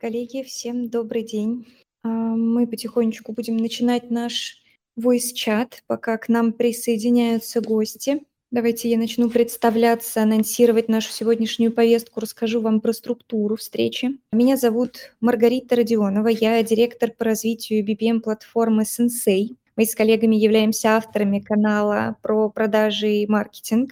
Коллеги, всем добрый день. А, мы потихонечку будем начинать наш voice-чат, пока к нам присоединяются гости. Давайте я начну представляться, анонсировать нашу сегодняшнюю повестку, расскажу вам про структуру встречи. Меня зовут Маргарита Родионова, я директор по развитию BPM-платформы Sensei. Мы с коллегами являемся авторами канала про продажи и маркетинг.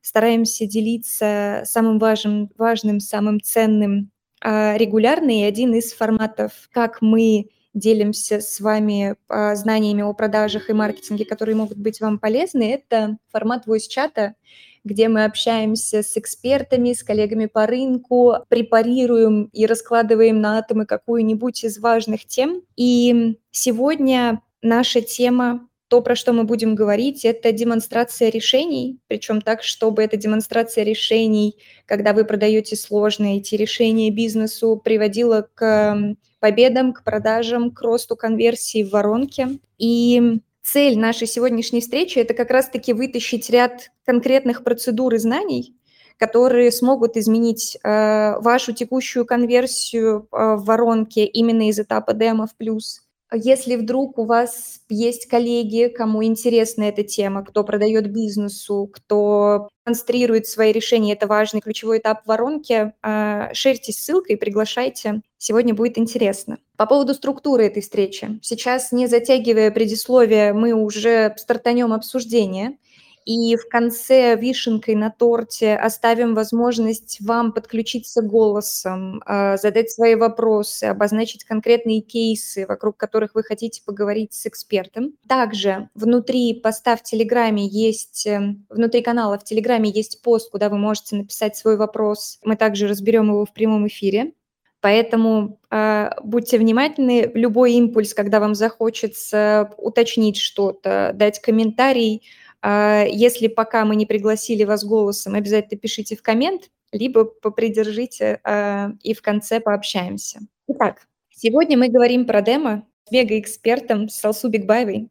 Стараемся делиться самым важным, важным самым ценным регулярный, и один из форматов, как мы делимся с вами а, знаниями о продажах и маркетинге, которые могут быть вам полезны, это формат voice-чата, где мы общаемся с экспертами, с коллегами по рынку, препарируем и раскладываем на атомы какую-нибудь из важных тем. И сегодня наша тема то, про что мы будем говорить, это демонстрация решений, причем так, чтобы эта демонстрация решений, когда вы продаете сложные эти решения бизнесу, приводила к победам, к продажам, к росту конверсии в воронке. И цель нашей сегодняшней встречи – это как раз-таки вытащить ряд конкретных процедур и знаний, которые смогут изменить э, вашу текущую конверсию э, в воронке именно из этапа демо в плюс – если вдруг у вас есть коллеги, кому интересна эта тема, кто продает бизнесу, кто конструирует свои решения, это важный ключевой этап воронки, а, шерьтесь ссылкой, приглашайте. Сегодня будет интересно. По поводу структуры этой встречи. Сейчас, не затягивая предисловие, мы уже стартанем обсуждение – и в конце вишенкой на торте оставим возможность вам подключиться голосом, а, задать свои вопросы, обозначить конкретные кейсы, вокруг которых вы хотите поговорить с экспертом. Также внутри поста в Телеграме есть, эм, внутри канала в Телеграме есть пост, куда вы можете написать свой вопрос. Мы также разберем его в прямом эфире. Поэтому э, будьте внимательны. Любой импульс, когда вам захочется уточнить что-то, дать комментарий, если пока мы не пригласили вас голосом, обязательно пишите в коммент, либо попридержите а, и в конце пообщаемся. Итак, сегодня мы говорим про демо с мега-экспертом с Алсу Бигбаевой.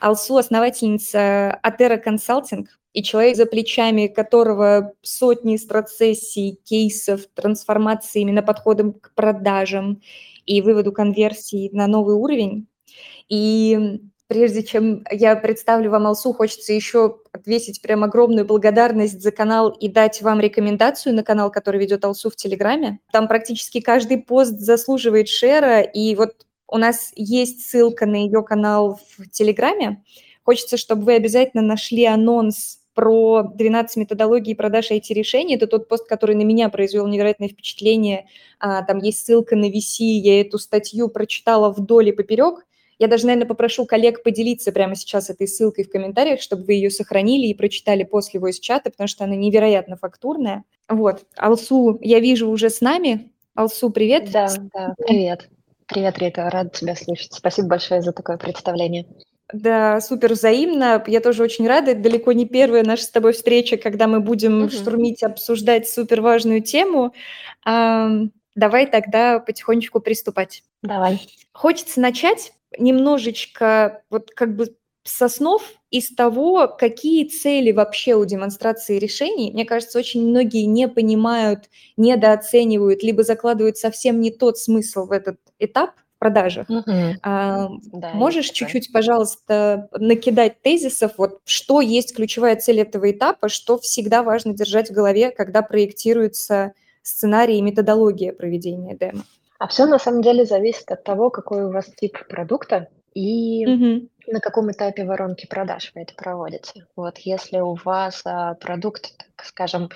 Алсу – основательница Атера Консалтинг и человек, за плечами которого сотни страцессий, кейсов, трансформации именно подходом к продажам и выводу конверсий на новый уровень. И Прежде чем я представлю вам Алсу, хочется еще отвесить прям огромную благодарность за канал и дать вам рекомендацию на канал, который ведет Алсу в Телеграме. Там практически каждый пост заслуживает шера, и вот у нас есть ссылка на ее канал в Телеграме. Хочется, чтобы вы обязательно нашли анонс про 12 методологий продаж IT-решений. Это тот пост, который на меня произвел невероятное впечатление. А, там есть ссылка на VC, я эту статью прочитала вдоль и поперек. Я даже, наверное, попрошу коллег поделиться прямо сейчас этой ссылкой в комментариях, чтобы вы ее сохранили и прочитали после voice-чата, потому что она невероятно фактурная. Вот. Алсу, я вижу уже с нами. Алсу, привет. Да, да, привет. Привет, Рита, рада тебя слышать. Спасибо большое за такое представление. Да, супер взаимно. Я тоже очень рада. Это далеко не первая наша с тобой встреча, когда мы будем угу. штурмить, обсуждать супер важную тему. А, давай тогда потихонечку приступать. Давай. Хочется начать немножечко вот как бы с основ из того, какие цели вообще у демонстрации решений. Мне кажется, очень многие не понимают, недооценивают, либо закладывают совсем не тот смысл в этот этап в продажах. Uh-huh. А, да, можешь чуть-чуть, пожалуйста, накидать тезисов, вот что есть ключевая цель этого этапа, что всегда важно держать в голове, когда проектируется сценарий и методология проведения демо? А все на самом деле зависит от того, какой у вас тип продукта и Мгм. на каком этапе воронки продаж вы это проводите. Вот если у вас а, продукт, так скажем,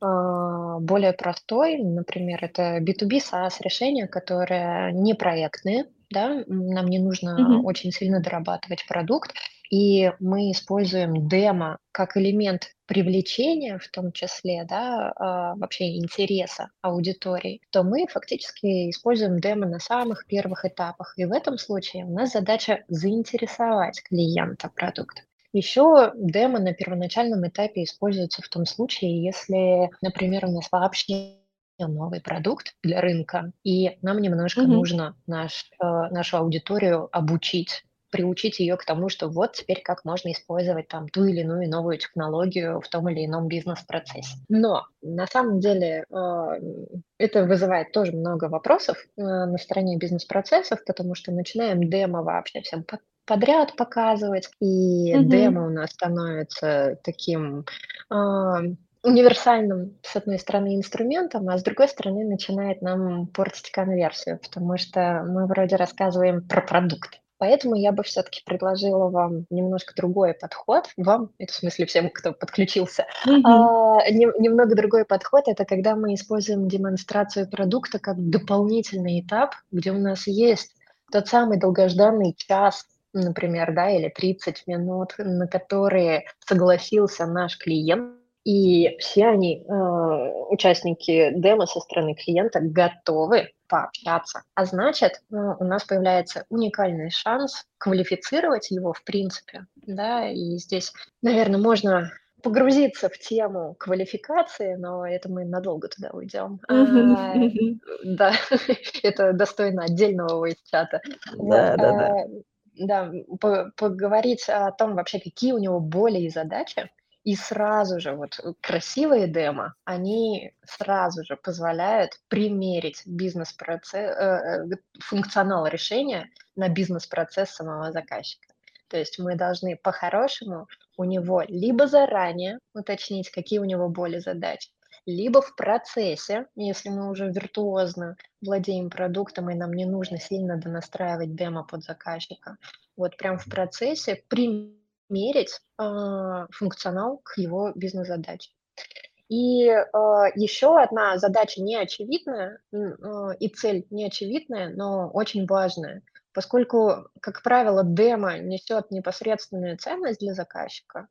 а, более простой, например, это B2B SaaS решения, которые не проектные, да, нам не нужно Мгм. очень сильно дорабатывать продукт, и мы используем демо как элемент привлечения, в том числе, да, а, вообще интереса аудитории, то мы фактически используем демо на самых первых этапах. И в этом случае у нас задача заинтересовать клиента продуктом. Еще демо на первоначальном этапе используется в том случае, если, например, у нас вообще новый продукт для рынка, и нам немножко mm-hmm. нужно наш, э, нашу аудиторию обучить приучить ее к тому, что вот теперь как можно использовать там ту или иную новую технологию в том или ином бизнес-процессе. Но на самом деле а, это вызывает тоже много вопросов э, на стороне бизнес-процессов, потому что начинаем демо вообще всем подряд показывать, и mm-hmm. демо у нас становится таким универсальным, с одной стороны, инструментом, а с другой стороны, начинает нам портить конверсию, потому что мы вроде рассказываем про продукт. Поэтому я бы все-таки предложила вам немножко другой подход. Вам, это в смысле всем, кто подключился, mm-hmm. а, не, немного другой подход. Это когда мы используем демонстрацию продукта как дополнительный этап, где у нас есть тот самый долгожданный час, например, да, или 30 минут, на которые согласился наш клиент и все они, э, участники демо со стороны клиента, готовы пообщаться. А значит, э, у нас появляется уникальный шанс квалифицировать его в принципе. Да? И здесь, наверное, можно погрузиться в тему квалификации, но это мы надолго туда уйдем. А, да, это достойно отдельного войс-чата. Да, да, да. А, да, поговорить о том вообще, какие у него боли и задачи, и сразу же вот э, красивые демо, они сразу же позволяют примерить бизнес-процесс, э, э, функционал решения на бизнес-процесс самого заказчика. То есть мы должны по-хорошему у него либо заранее уточнить, какие у него боли задачи, либо в процессе, если мы уже виртуозно владеем продуктом и нам не нужно сильно донастраивать демо под заказчика, вот прям в процессе примерить мерить а, функционал к его бизнес-задаче. И а, еще одна задача неочевидная а, и цель неочевидная, но очень важная, поскольку, как правило, демо несет непосредственную ценность для заказчика,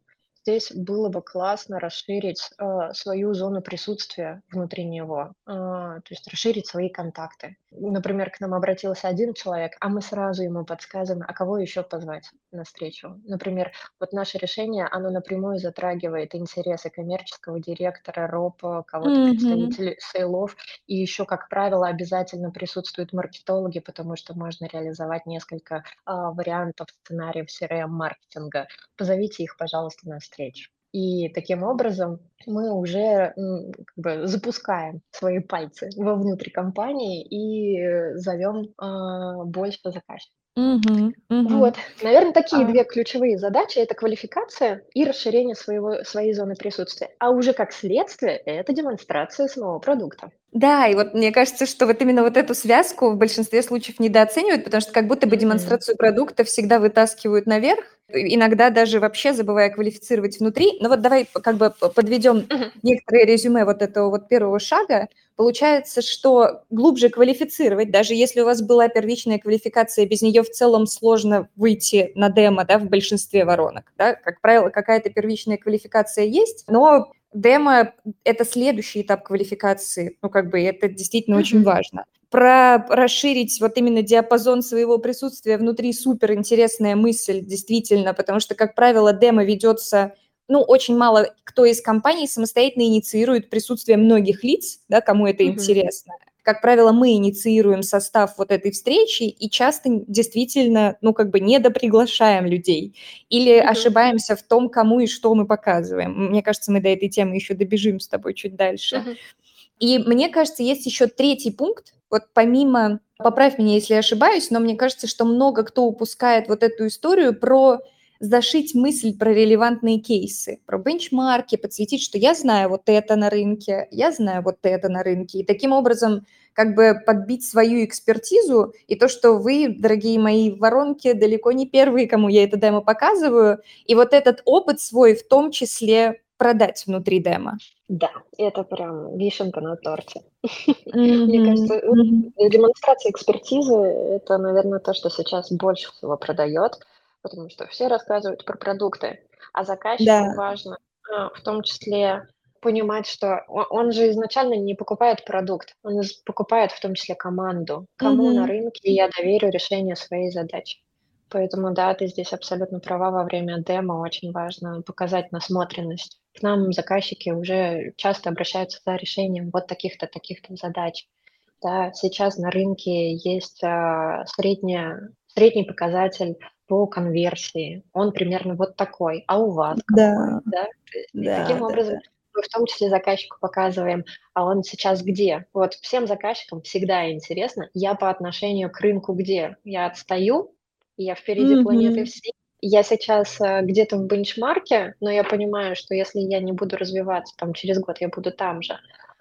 здесь было бы классно расширить э, свою зону присутствия внутри него, э, то есть расширить свои контакты. Например, к нам обратился один человек, а мы сразу ему подсказываем, а кого еще позвать на встречу. Например, вот наше решение, оно напрямую затрагивает интересы коммерческого директора, РОПа, кого-то mm-hmm. представителей сейлов, и еще, как правило, обязательно присутствуют маркетологи, потому что можно реализовать несколько э, вариантов сценариев CRM-маркетинга. Позовите их, пожалуйста, на встречу встреч. И таким образом мы уже как бы, запускаем свои пальцы во внутри компании и зовем э, больше заказчиков. Угу, угу. Вот, наверное, такие а... две ключевые задачи – это квалификация и расширение своего, своей зоны присутствия. А уже как следствие – это демонстрация самого продукта. Да, и вот мне кажется, что вот именно вот эту связку в большинстве случаев недооценивают, потому что как будто бы демонстрацию продукта всегда вытаскивают наверх, иногда даже вообще забывая квалифицировать внутри. Но вот давай как бы подведем некоторые резюме вот этого вот первого шага. Получается, что глубже квалифицировать, даже если у вас была первичная квалификация, без нее в целом сложно выйти на демо, да, в большинстве воронок, да, как правило, какая-то первичная квалификация есть, но демо – это следующий этап квалификации, ну, как бы это действительно mm-hmm. очень важно про расширить вот именно диапазон своего присутствия внутри супер интересная мысль, действительно, потому что, как правило, демо ведется, ну, очень мало кто из компаний самостоятельно инициирует присутствие многих лиц, да, кому это mm-hmm. интересно. Как правило, мы инициируем состав вот этой встречи и часто действительно, ну, как бы недоприглашаем людей или mm-hmm. ошибаемся в том, кому и что мы показываем. Мне кажется, мы до этой темы еще добежим с тобой чуть дальше. Mm-hmm. И мне кажется, есть еще третий пункт, вот помимо, поправь меня, если я ошибаюсь, но мне кажется, что много кто упускает вот эту историю про зашить мысль про релевантные кейсы, про бенчмарки, подсветить, что я знаю вот это на рынке, я знаю вот это на рынке. И таким образом как бы подбить свою экспертизу и то, что вы, дорогие мои воронки, далеко не первые, кому я это демо показываю, и вот этот опыт свой в том числе продать внутри демо. Да, это прям вишенка на торте. Мне кажется, демонстрация экспертизы – это, наверное, то, что сейчас больше всего продает, потому что все рассказывают про продукты, а заказчику важно а, в том числе понимать, что он же изначально не покупает продукт, он покупает в том числе команду, кому на рынке я доверю решение своей задачи. Поэтому, да, ты здесь абсолютно права, во время демо очень важно показать насмотренность. К нам заказчики уже часто обращаются за решением вот таких-то, таких-то задач. Да, сейчас на рынке есть а, средняя, средний показатель по конверсии, он примерно вот такой, а у вас Да. какой, да? И Да, таким образом да-да. мы в том числе заказчику показываем, а он сейчас где. Вот всем заказчикам всегда интересно: я по отношению к рынку где? Я отстаю, я впереди планеты Мгм. всей, я сейчас, э, где-то в бенчмарке, но я понимаю, что если я не буду развиваться, там через год я буду там же.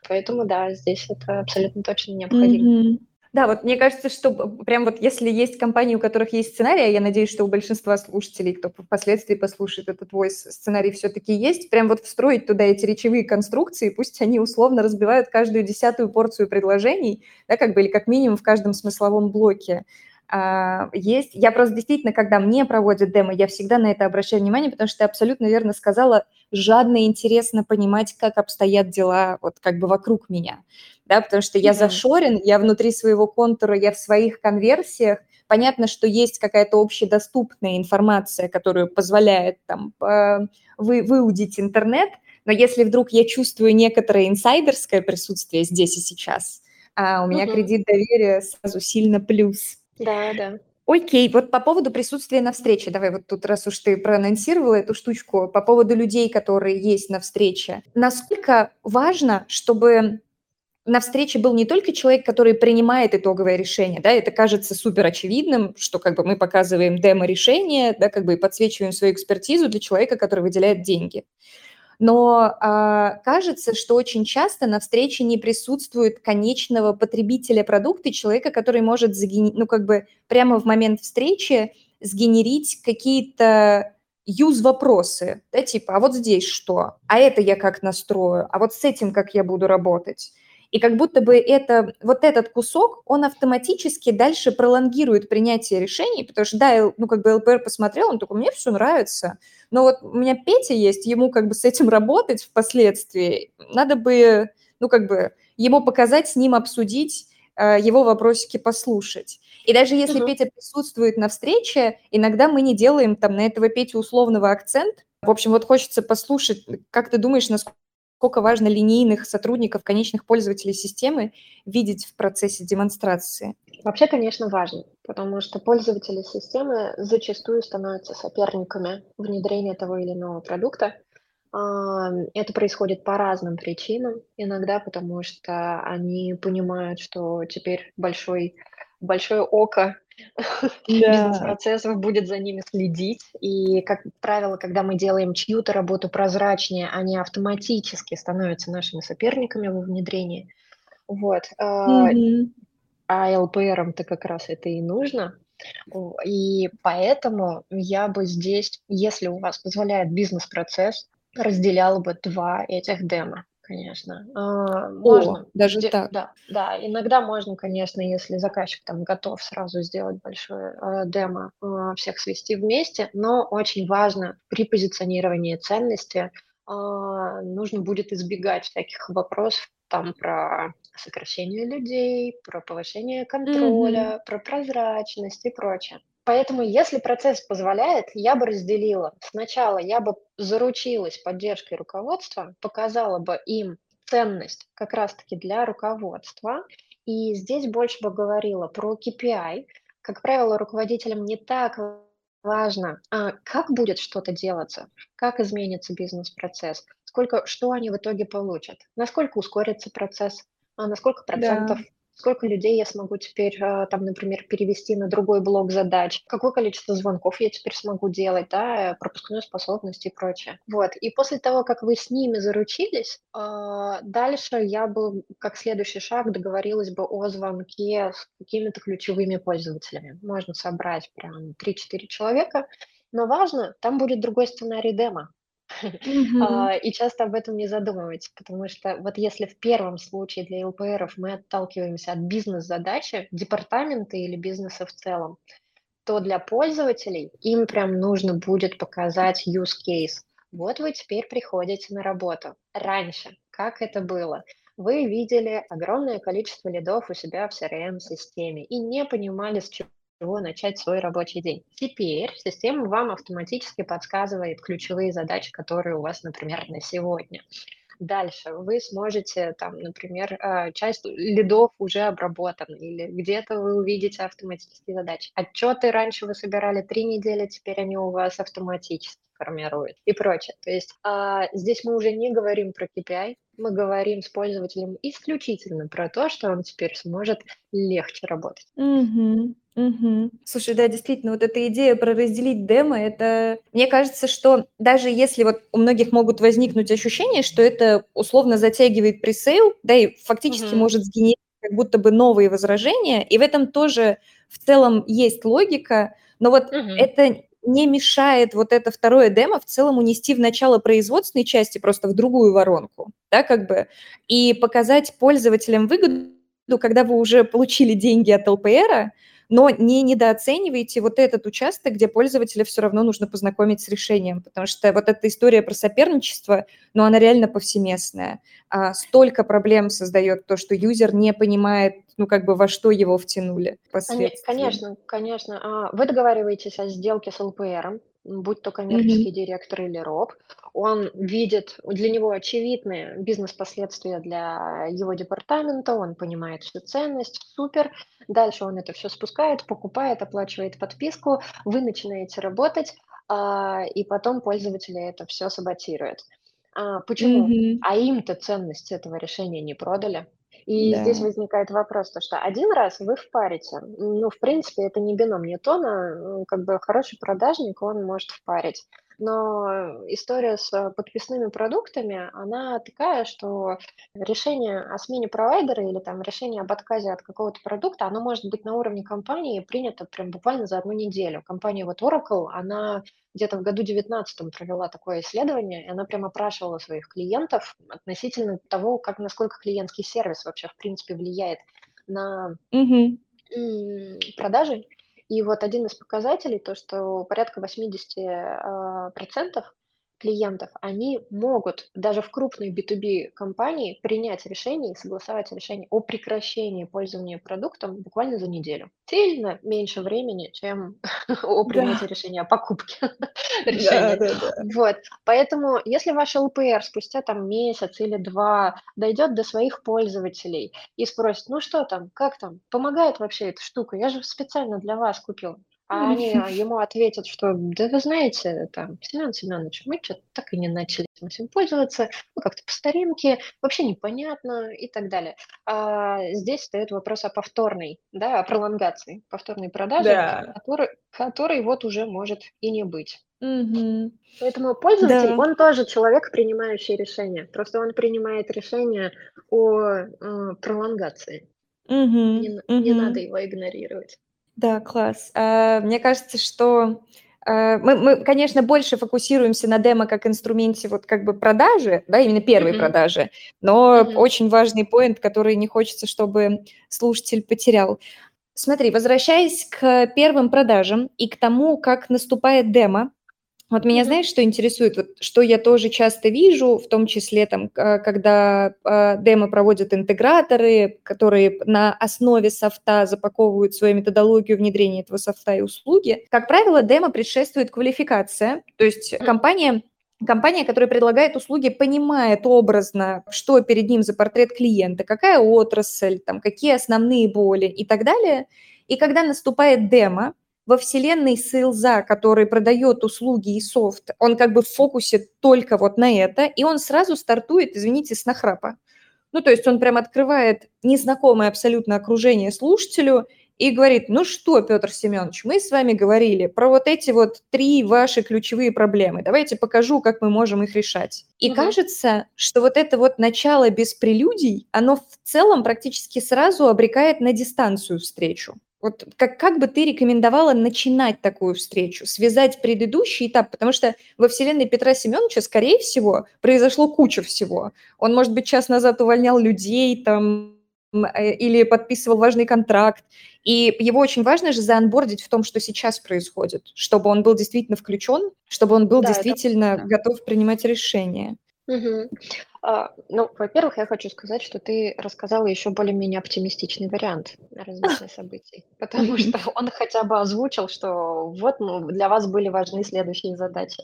Поэтому да, здесь это абсолютно точно необходимо. Мгм. Да, вот мне кажется, что прям вот если есть компании, у которых есть сценарий, а я надеюсь, что у большинства слушателей, кто впоследствии послушает этот войс, сценарий всё-таки есть, прям вот встроить туда эти речевые конструкции, пусть они условно разбивают каждую десятую порцию предложений, да, как бы, или как минимум в каждом смысловом блоке. А, есть я просто действительно, когда мне проводят демо, я всегда на это обращаю внимание, потому что ты абсолютно верно сказала: жадно и интересно понимать, как обстоят дела вот как бы вокруг меня, да. Потому что я зашорен, я внутри своего контура, я в своих конверсиях. Понятно, что есть какая-то общедоступная информация, которую позволяет там по вы выудить интернет, но если вдруг я чувствую некоторое инсайдерское присутствие здесь и сейчас, а, у меня Мгм. кредит доверия сразу сильно плюс. Да, да. Окей, вот по поводу присутствия на встрече. Давай вот тут, раз уж ты проанонсировала эту штучку, по поводу людей, которые есть на встрече. Насколько важно, чтобы на встрече был не только человек, который принимает итоговое решение, да, это кажется супер очевидным, что как бы мы показываем демо-решение, да, как бы и подсвечиваем свою экспертизу для человека, который выделяет деньги. Но, а, кажется, что очень часто на встрече не присутствует конечного потребителя продукта, человека, который может сгени ну, как бы прямо в момент встречи сгенерить какие-то юз-вопросы, да, типа: "А вот здесь что? А это я как настрою? А вот с этим как я буду работать?" И как будто бы это вот этот кусок, он автоматически дальше пролонгирует принятие решений, потому что, да, ну, как бы ЛПР посмотрел, он такой: "Мне всё нравится, но вот у меня Петя есть, ему как бы с этим работать впоследствии. Надо бы, ну, как бы ему показать, с ним обсудить, а, его вопросики послушать". И даже если Мгм. Петя присутствует на встрече, иногда мы не делаем там на этого Петю условного акцент. В общем, вот хочется послушать, как ты думаешь, насколько важно линейных сотрудников, конечных пользователей системы видеть в процессе демонстрации? Вообще, конечно, важно, потому что пользователи системы зачастую становятся соперниками внедрения того или иного продукта. Ам, это происходит по разным причинам. Иногда потому, что они понимают, что теперь большой большое око Да. бизнес-процессов будет за ними следить. И, как правило, когда мы делаем чью-то работу прозрачнее, они автоматически становятся нашими соперниками во внедрении. Вот, а, Мгм. а ЛПРам-то как раз это и нужно. И поэтому я бы здесь, если у вас позволяет бизнес-процесс, разделяла бы 2 этих демо, конечно. А, О, можно даже сде так. да, да, иногда можно, конечно, если заказчик там готов сразу сделать большое, а, демо, а, всех свести вместе, но очень важно при позиционировании ценности, а, нужно будет избегать всяких вопросов там про сокращение людей, про повышение контроля, про прозрачность и прочее. Поэтому, если процесс позволяет, я бы разделила. Сначала я бы заручилась поддержкой руководства, показала бы им ценность как раз таки для руководства, и здесь больше бы говорила про KPI. Как правило, руководителям не так важно, а, как будет что-то делаться, как изменится бизнес-процесс, сколько что они в итоге получат, насколько ускорится процесс, а, на сколько Да. Сколько людей я смогу теперь, а, там, например, перевести на другой блок задач, какое количество звонков я теперь смогу делать, да, пропускную способность и прочее. Вот, и после того, как вы с ними заручились, а, дальше я бы, как следующий шаг, договорилась бы о звонке с какими-то ключевыми пользователями. Можно собрать прям 3-4 человека, но важно, там будет другой сценарий демо. А, и часто об этом не задумываются, потому что вот если в первом случае для ЛПРов мы отталкиваемся от бизнес-задачи, департамента или бизнеса в целом, то для пользователей им прям нужно будет показать use case. Вот вы теперь приходите на работу. Раньше как это было? Вы видели огромное количество лидов у себя в CRM-системе и не понимали, с чего начать свой рабочий день. Теперь система вам автоматически подсказывает ключевые задачи, которые у вас, например, на сегодня. Дальше вы сможете там, например, э, часть лидов уже обработан, или где-то вы увидите автоматические задачи. Отчеты раньше вы собирали три недели, теперь они у вас автоматически формирует и прочее. То есть а, здесь мы уже не говорим про KPI, мы говорим с пользователем исключительно про то, что он теперь сможет легче работать. Угу. Угу. Слушай, да, действительно, вот эта идея про разделить демо, это, мне кажется, что даже если вот у многих могут возникнуть ощущения, что это условно затягивает пресейл, да, и фактически угу. может сгенерировать как будто бы новые возражения, и в этом тоже в целом есть логика, но вот угу. это не мешает вот это второе демо в целом унести в начало производственной части просто в другую воронку, да, как бы, и показать пользователям выгоду, когда вы уже получили деньги от ЛПРа, но не недооценивайте вот этот участок, где пользователя все равно нужно познакомить с решением, потому что вот эта история про соперничество, ну, она реально повсеместная. А столько проблем создает то, что юзер не понимает, ну, как бы во что его втянули Конечно, конечно. А, вы договариваетесь о сделке с ЛПРом, будь то коммерческий mm-hmm. директор или РОП, он видит, для него очевидные бизнес-последствия для его департамента, он понимает всю ценность, супер. Дальше он это все спускает, покупает, оплачивает подписку, вы начинаете работать, а, и потом пользователи это все саботируют. А, почему? Mm-hmm. А им-то ценность этого решения не продали. И да. здесь возникает вопрос, то, что один раз вы впарите. Ну, в принципе, это не бином Ньютона. Как бы хороший продажник, он может впарить. Но история с подписными продуктами, она такая, что решение о смене провайдера или там решение об отказе от какого-то продукта, оно может быть на уровне компании принято прям буквально за одну неделю. Компания вот Oracle, она где-то в году 19 провела такое исследование, и она прям опрашивала своих клиентов относительно того, как, насколько клиентский сервис вообще в принципе влияет на mm продажи. И вот один из показателей, то, что порядка 80% процентов клиентов, они могут даже в крупной B2B компании принять решение и согласовать решение о прекращении пользования продуктом буквально за неделю. Сильно меньше времени, чем о принятии да. решения о покупке решения. Да, да, да. Вот. Поэтому, если ваш ЛПР спустя там месяц или два дойдет до своих пользователей и спросит, ну что там, как там, помогает вообще эта штука, я же специально для вас купил. А они ему ответят, что да вы знаете, там, Семен Семенович, мы что-то так и не начали этим всем пользоваться, ну как-то по старинке, вообще непонятно и так далее. А здесь стоит вопрос о повторной, да, о пролонгации, повторной продаже, да. который, который вот уже может и не быть. Угу. Поэтому пользователь, да. он тоже человек, принимающий решение. Просто он принимает решение о э, пролонгации. Угу. Не, угу. не надо его игнорировать. Да, класс. А, мне кажется, что а, мы, мы, конечно, больше фокусируемся на демо как инструменте вот как бы продажи, да, именно первой mm-hmm. продажи, но mm-hmm. очень важный поинт, который не хочется, чтобы слушатель потерял. Смотри, возвращаясь к первым продажам и к тому, как наступает демо, вот меня, знаешь, что интересует? Вот, что я тоже часто вижу, в том числе, там, когда э, демо проводят интеграторы, которые на основе софта запаковывают свою методологию внедрения этого софта и услуги. Как правило, демо предшествует квалификация, то есть компания Компания, которая предлагает услуги, понимает образно, что перед ним за портрет клиента, какая отрасль, там, какие основные боли и так далее. И когда наступает демо, во вселенной сейлза, который продает услуги и софт, он как бы в фокусе только вот на это, и он сразу стартует, извините, с нахрапа. Ну, то есть он прям открывает незнакомое абсолютно окружение слушателю и говорит, ну что, Петр Семенович, мы с вами говорили про вот эти вот три ваши ключевые проблемы. Давайте покажу, как мы можем их решать. И угу. кажется, что вот это вот начало без прелюдий, оно в целом практически сразу обрекает на дистанцию встречу. Вот как, как бы ты рекомендовала начинать такую встречу, связать предыдущий этап, потому что во вселенной Петра Семеновича, скорее всего, произошло куча всего. Он, может быть, час назад увольнял людей там э, или подписывал важный контракт, и его очень важно же заанбордить в том, что сейчас происходит, чтобы он был действительно включен, чтобы он был да, действительно готов принимать решения. Мгм. А, ну, во-первых, я хочу сказать, что ты рассказала еще более-менее оптимистичный вариант развития событий, потому что он хотя бы озвучил, что вот, ну, для вас были важны следующие задачи.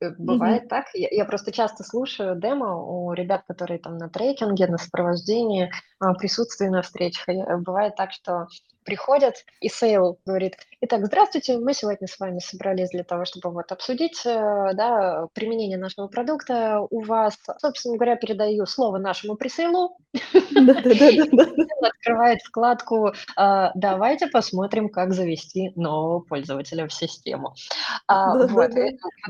Э, бывает так. Я я просто часто слушаю демо у ребят, которые там на трекинге, на сопровождении, а, присутствии на встречах. И, э, бывает так, что приходят, и sale говорит: "Итак, здравствуйте, мы сегодня с вами собрались для того, чтобы вот обсудить, э, да, применение нашего продукта у вас". Собственно говоря, передаю слово нашему presale у. Открывает вкладку, а, "Давайте посмотрим, как завести нового пользователя в систему". А, вот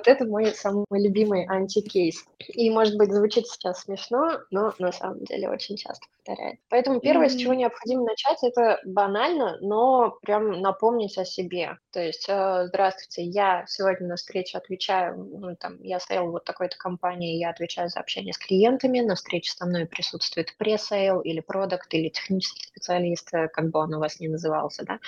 это мой самый любимый антикейс. И, может быть, звучит сейчас смешно, но на самом деле очень часто повторяется. Поэтому первое, с чего необходимо начать, это банально, но прям напомнить о себе. То есть, э, здравствуйте, я сегодня на встрече отвечаю, ну, там, я sale вот такой-то компании, я отвечаю за общение с клиентами, на встрече со мной присутствует presale или продукт, или технический специалист, э, как бы он у вас ни назывался, да.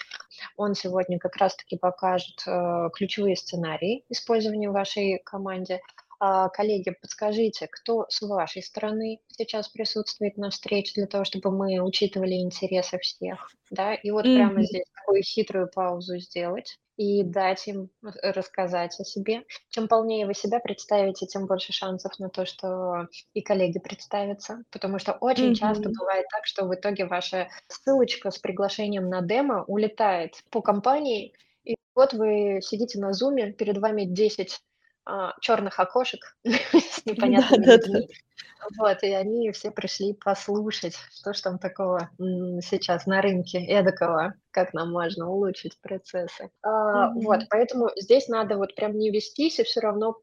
Он сегодня как раз-таки покажет э, ключевые сценарии использования в вашей команде. А, коллеги, подскажите, кто с вашей стороны сейчас присутствует на встрече для того, чтобы мы учитывали интересы всех, да? И вот прямо Мгм. здесь такую хитрую паузу сделать и дать им рассказать о себе. Чем полнее вы себя представите, тем больше шансов на то, что и коллеги представятся, потому что очень часто Мгм. бывает так, что в итоге ваша ссылочка с приглашением на демо улетает по компании, и вот вы сидите на зуме, перед вами 10 а, черных окошек с непонятными людьми, вот, и они все пришли послушать, что ж там такого сейчас на рынке эдакого, как нам можно улучшить процессы. А, вот, поэтому здесь надо вот прям не вестись и все равно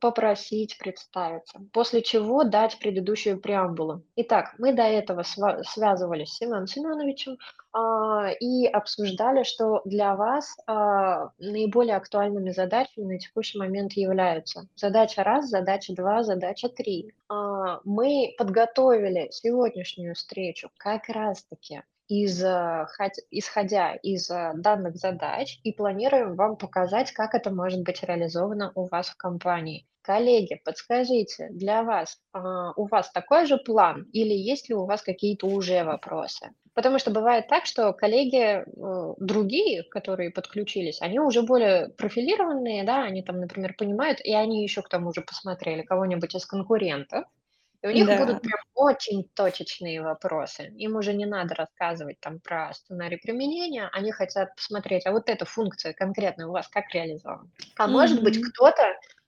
попросить представиться, после чего дать предыдущую преамбулу. Итак, мы до этого связывались с Семеном Семеновичем а, и обсуждали, что для вас а, наиболее актуальными задачами на текущий момент являются задача раз, задача два, задача три. А, мы подготовили сегодняшнюю встречу как раз-таки из, а, хот- исходя из а, данных задач и планируем вам показать, как это может быть реализовано у вас в компании. Коллеги, подскажите, для вас а, у вас такой же план или есть ли у вас какие-то уже вопросы? Потому что бывает так, что коллеги, э, другие, которые подключились, они уже более профилированные, да, они там, например, понимают, и они еще к тому же посмотрели кого-нибудь из конкурентов, и у них Да. будут прям очень точечные вопросы. Им уже не надо рассказывать там про сценарий применения, они хотят посмотреть, а вот эта функция конкретно у вас как реализована. А может быть кто-то,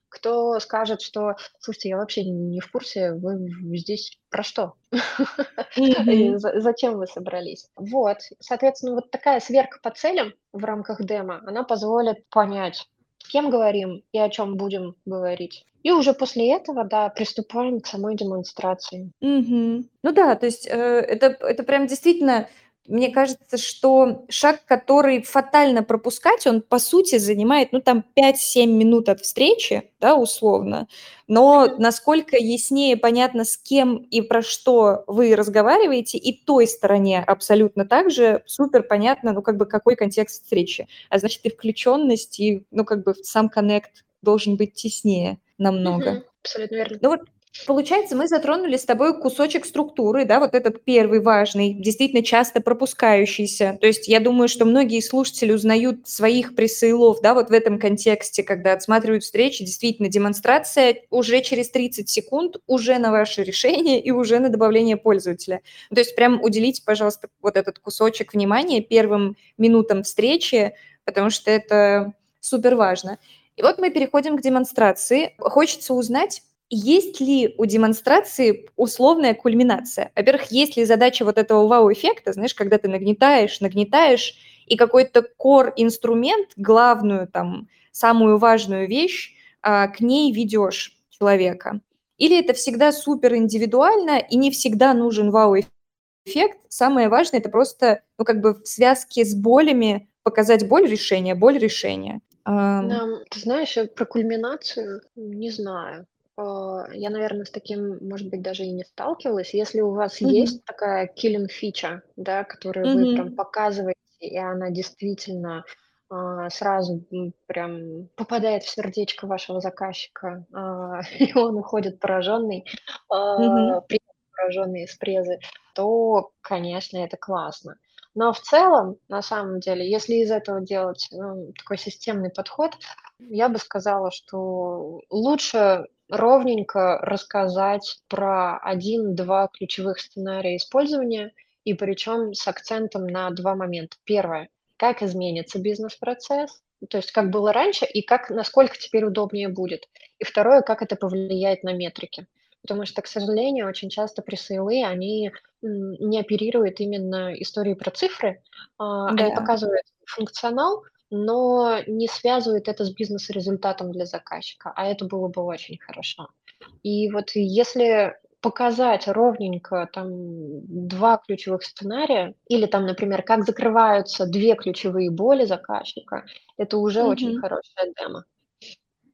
кто скажет, что, слушайте, я вообще не в курсе, вы здесь про что? Зачем вы собрались? Вот, соответственно, вот такая сверка по целям в рамках демо, она позволит понять, кем говорим и о чем будем говорить. И уже после этого, да, приступаем к самой демонстрации. Мгм. Ну да, то есть, э, это это прям действительно, мне кажется, что шаг, который фатально пропускать, он, по сути, занимает, ну, там пять-семь минут от встречи, да, условно. Но насколько яснее понятно, с кем и про что вы разговариваете, и той стороне абсолютно так же супер понятно, ну, как бы какой контекст встречи. А значит, и включенность, и, ну, как бы сам коннект должен быть теснее намного. Абсолютно верно. Ну вот, получается, мы затронули с тобой кусочек структуры, да, вот этот первый важный, действительно часто пропускающийся. То есть я думаю, что многие слушатели узнают своих пресейлов, да, вот в этом контексте, когда отсматривают встречи, действительно, демонстрация уже через 30 секунд, уже на ваше решение и уже на добавление пользователя. То есть прям уделите, пожалуйста, вот этот кусочек внимания первым минутам встречи, потому что это супер важно. И вот мы переходим к демонстрации. Хочется узнать, есть ли у демонстрации условная кульминация? Во-первых, есть ли задача вот этого вау-эффекта, знаешь, когда ты нагнетаешь, нагнетаешь, и какой-то core-инструмент, главную там, самую важную вещь, а, к ней ведешь человека? Или это всегда супер индивидуально, и не всегда нужен вау-эффект? Самое важное– это просто, ну, как бы в связке с болями показать боль решения, боль решения. Нам, ты знаешь, э, про кульминацию не знаю. А, я, наверное, с таким, может быть, даже и не сталкивалась. Если у вас мгм, есть такая killing фича, да, которую вы прям показываете, и она действительно а, сразу прям попадает в сердечко вашего заказчика, а, и он уходит пораженный, а, пораженный из презы, то, конечно, это классно. Но в целом, на самом деле, если из этого делать ну, такой системный подход, я бы сказала, что лучше ровненько рассказать про один-два ключевых сценария использования, и причем с акцентом на два момента. Первое как изменится бизнес-процесс, то есть как было раньше и как, насколько теперь удобнее будет. И второе, как это повлияет на метрики. Потому что, к сожалению, очень часто пресейлы, они не оперируют именно истории про цифры, а, они показывают функционал, но не связывают это с бизнес-результатом для заказчика, а это было бы очень хорошо. И вот если показать ровненько там два ключевых сценария или там, например, как закрываются две ключевые боли заказчика, это уже очень хорошая демо.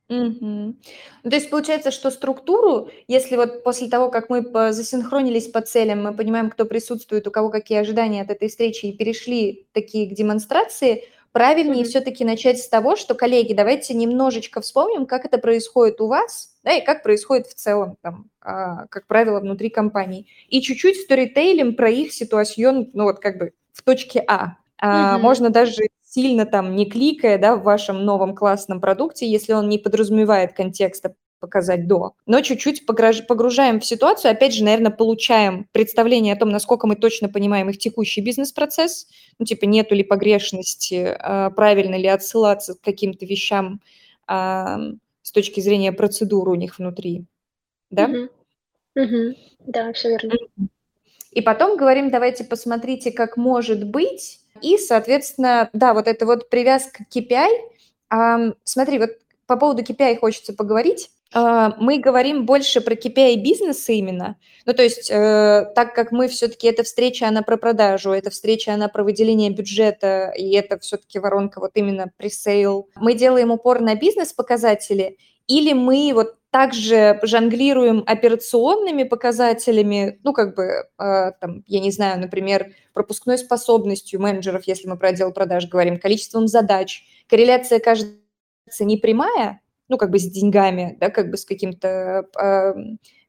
Ну, то есть получается, что структуру, если вот после того, как мы засинхронились по целям, мы понимаем, кто присутствует, у кого какие ожидания от этой встречи, и перешли такие к демонстрации, правильнее mm все-таки начать с того, что, коллеги, давайте немножечко вспомним, как это происходит у вас, да, и как происходит в целом, там, а, как правило, внутри компании. И чуть-чуть сторитейлим про их ситуацию, ну вот как бы в точке А. а Можно даже сильно там не кликая, да, в вашем новом классном продукте, если он не подразумевает контекста показать до, но чуть-чуть погружаем в ситуацию, опять же, наверное, получаем представление о том, насколько мы точно понимаем их текущий бизнес-процесс, ну, типа, нету ли погрешности, а, правильно ли отсылаться к каким-то вещам а, с точки зрения процедуры у них внутри, да? Угу. Угу. Да, все верно. И потом говорим, давайте посмотрите, как может быть, и, соответственно, да, вот это вот привязка к KPI. Смотри, вот по поводу KPI хочется поговорить. А, мы говорим больше про KPI бизнеса именно. Ну, то есть, э, так как мы все-таки, эта встреча, она про продажу, эта встреча, она про выделение бюджета, и это все-таки воронка вот именно пресейл. Мы делаем упор на бизнес-показатели, или мы вот также жонглируем операционными показателями, ну, как бы, э, там, я не знаю, например, пропускной способностью менеджеров, если мы про отдел продаж говорим, количеством задач. Корреляция кажется не прямая, ну, как бы с деньгами, да, как бы с каким-то э,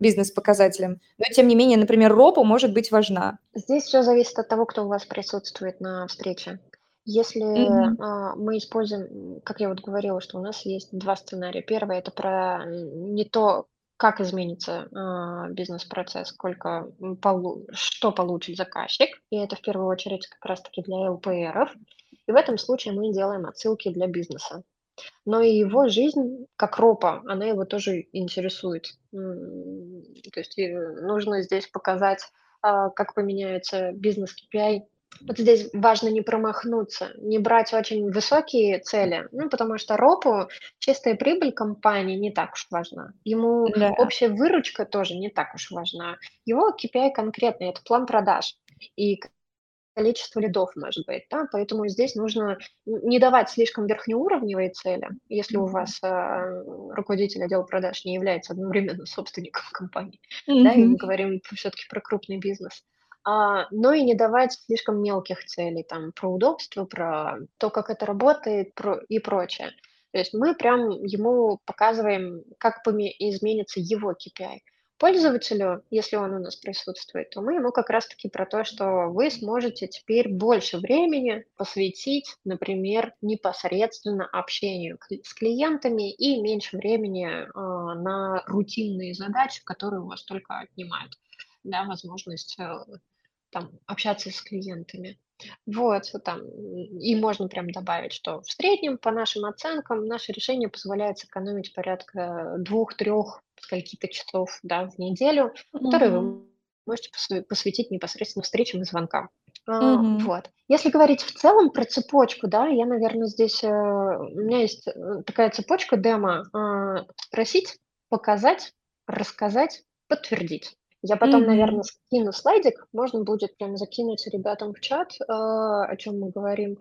бизнес-показателем. Но, тем не менее, например, ропа может быть важна. Здесь все зависит от того, кто у вас присутствует на встрече. Если mm-hmm. а, мы используем, как я вот говорила, что у нас есть два сценария. Первый это про не то, как изменится а, бизнес-процесс, сколько полу- что получит заказчик, и это в первую очередь как раз-таки для ЛПРов. И в этом случае мы делаем отсылки для бизнеса но и его жизнь, как ропа, она его тоже интересует. То есть нужно здесь показать, а, как поменяется бизнес KPI. Вот здесь важно не промахнуться, не брать очень высокие цели, ну, потому что ропу чистая прибыль компании не так уж важна. Ему да. общая выручка тоже не так уж важна. Его KPI конкретный, это план продаж. И количество лидов, может быть, да, поэтому здесь нужно не давать слишком верхнеуровневые цели, если у вас э, руководитель отдела продаж не является одновременно собственником компании, mm-hmm. да, и мы говорим все-таки про крупный бизнес, а, но и не давать слишком мелких целей, там, про удобство, про то, как это работает про, и прочее. То есть мы прям ему показываем, как изменится его KPI пользователю, если он у нас присутствует, то мы ему как раз-таки про то, что вы сможете теперь больше времени посвятить, например, непосредственно общению с клиентами и меньше времени э, на рутинные задачи, которые у вас только отнимают да, возможность э, там, общаться с клиентами. Вот, там, и можно прям добавить, что в среднем, по нашим оценкам, наше решение позволяет сэкономить порядка двух-трех скольки-то часов да, в неделю, которые вы можете посвятить непосредственно встречам и звонкам. Mm-hmm. Вот. Если говорить в целом про цепочку, да, я, наверное, здесь э, у меня есть э, такая цепочка демо: э, спросить, показать, рассказать, подтвердить. Я потом, mm-hmm. наверное, скину слайдик, можно будет прям закинуть ребятам в чат, о чем мы говорим.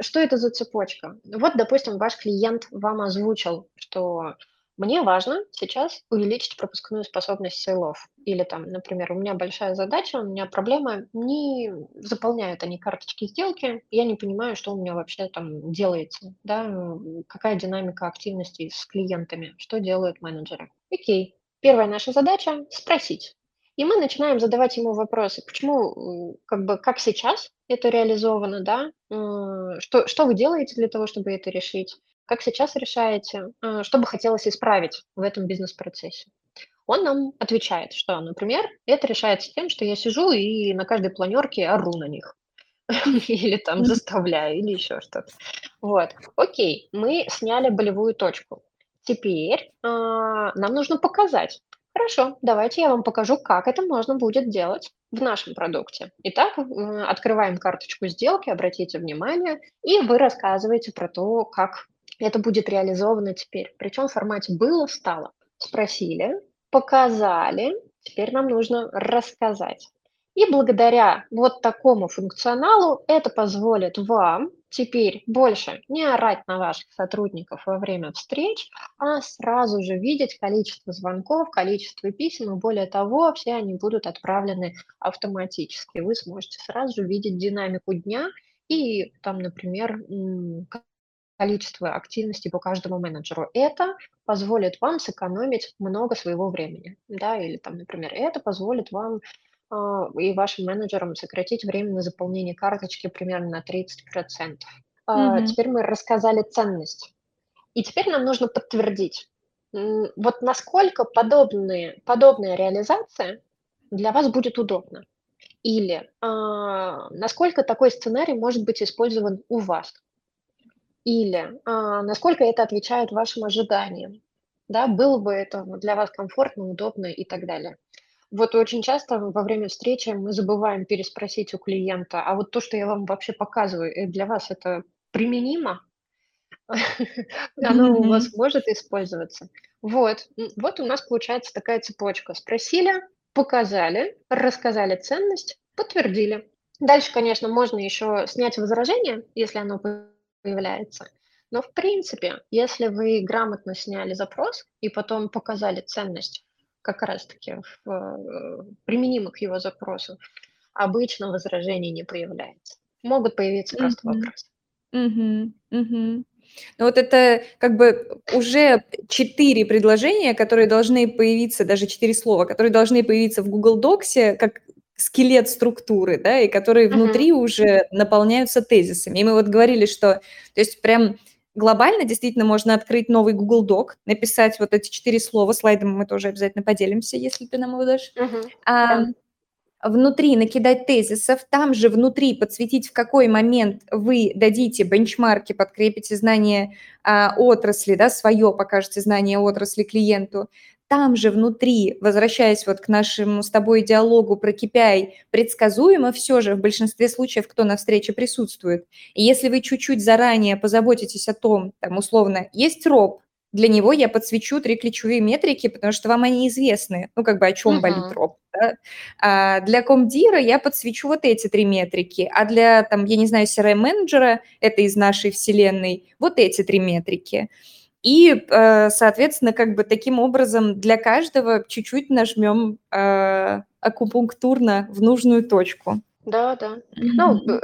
Что это за цепочка? Вот, допустим, ваш клиент вам озвучил, что мне важно сейчас увеличить пропускную способность сейлов. Или там, например, у меня большая задача, у меня проблема, не заполняют они карточки сделки, я не понимаю, что у меня вообще там делается, да, какая динамика активности с клиентами, что делают менеджеры. Окей, первая наша задача – спросить. И мы начинаем задавать ему вопросы, почему, как бы, как сейчас это реализовано, да, что, что вы делаете для того, чтобы это решить, как сейчас решаете? А, что бы хотелось исправить в этом бизнес-процессе? Он нам отвечает, что, например, это решается тем, что я сижу и на каждой планерке ору на них. Или там заставляю, или еще что-то. Вот. Окей, мы сняли болевую точку. Теперь а, нам нужно показать. Хорошо, давайте я вам покажу, как это можно будет делать в нашем продукте. Итак, открываем карточку сделки, обратите внимание, и вы рассказываете про то, как это будет реализовано теперь. Причем в формате было, стало. Спросили, показали, теперь нам нужно рассказать. И благодаря вот такому функционалу это позволит вам теперь больше не орать на ваших сотрудников во время встреч, а сразу же видеть количество звонков, количество писем, и более того, все они будут отправлены автоматически. Вы сможете сразу же видеть динамику дня и там, например, количество активности по каждому менеджеру. Это позволит вам сэкономить много своего времени, да, или там, например, это позволит вам и вашим менеджерам сократить время на заполнение карточки примерно на 30%. Э, mm-hmm. Теперь мы рассказали ценность. И теперь нам нужно подтвердить, вот насколько подобные, подобная реализация для вас будет удобна. Или э, насколько такой сценарий может быть использован у вас. Или а, насколько это отвечает вашим ожиданиям, да, было бы это для вас комфортно, удобно и так далее. Вот очень часто во время встречи мы забываем переспросить у клиента, а вот то, что я вам вообще показываю, э, для вас это применимо? Оно у вас может использоваться? Вот, вот у нас получается такая цепочка. Спросили, показали, рассказали ценность, подтвердили. Дальше, конечно, можно еще снять возражение, если оно появляется. Но в принципе, если вы грамотно сняли запрос и потом показали ценность как раз-таки э, применимо к его запросу, обычно возражений не появляется. Могут появиться просто Мгм. вопросы. Мгм. Мгм. Ну, вот это как бы уже четыре предложения, которые должны появиться, даже четыре слова, которые должны появиться в Google Docs как скелет структуры, да, и которые внутри uh-huh. уже наполняются тезисами. И мы вот говорили, что, то есть прям глобально действительно можно открыть новый Google Doc, написать вот эти четыре слова, слайдом мы тоже обязательно поделимся, если ты нам его дашь. Uh-huh. А. Внутри накидать тезисов, там же внутри подсветить, в какой момент вы дадите бенчмарки, подкрепите знание а, отрасли, да, свое покажете знание отрасли клиенту, там же внутри, возвращаясь вот к нашему с тобой диалогу про KPI, предсказуемо все же в большинстве случаев, кто на встрече присутствует. И если вы чуть-чуть заранее позаботитесь о том, там условно, есть роб, для него я подсвечу три ключевые метрики, потому что вам они известны, ну, как бы о чем uh-huh. болит роб. Да? А для комдира я подсвечу вот эти три метрики, а для, там, я не знаю, CRM-менеджера, это из нашей вселенной, вот эти три метрики. И, э, соответственно, как бы таким образом для каждого чуть-чуть нажмем э, акупунктурно в нужную точку. Да, да. Mm-hmm.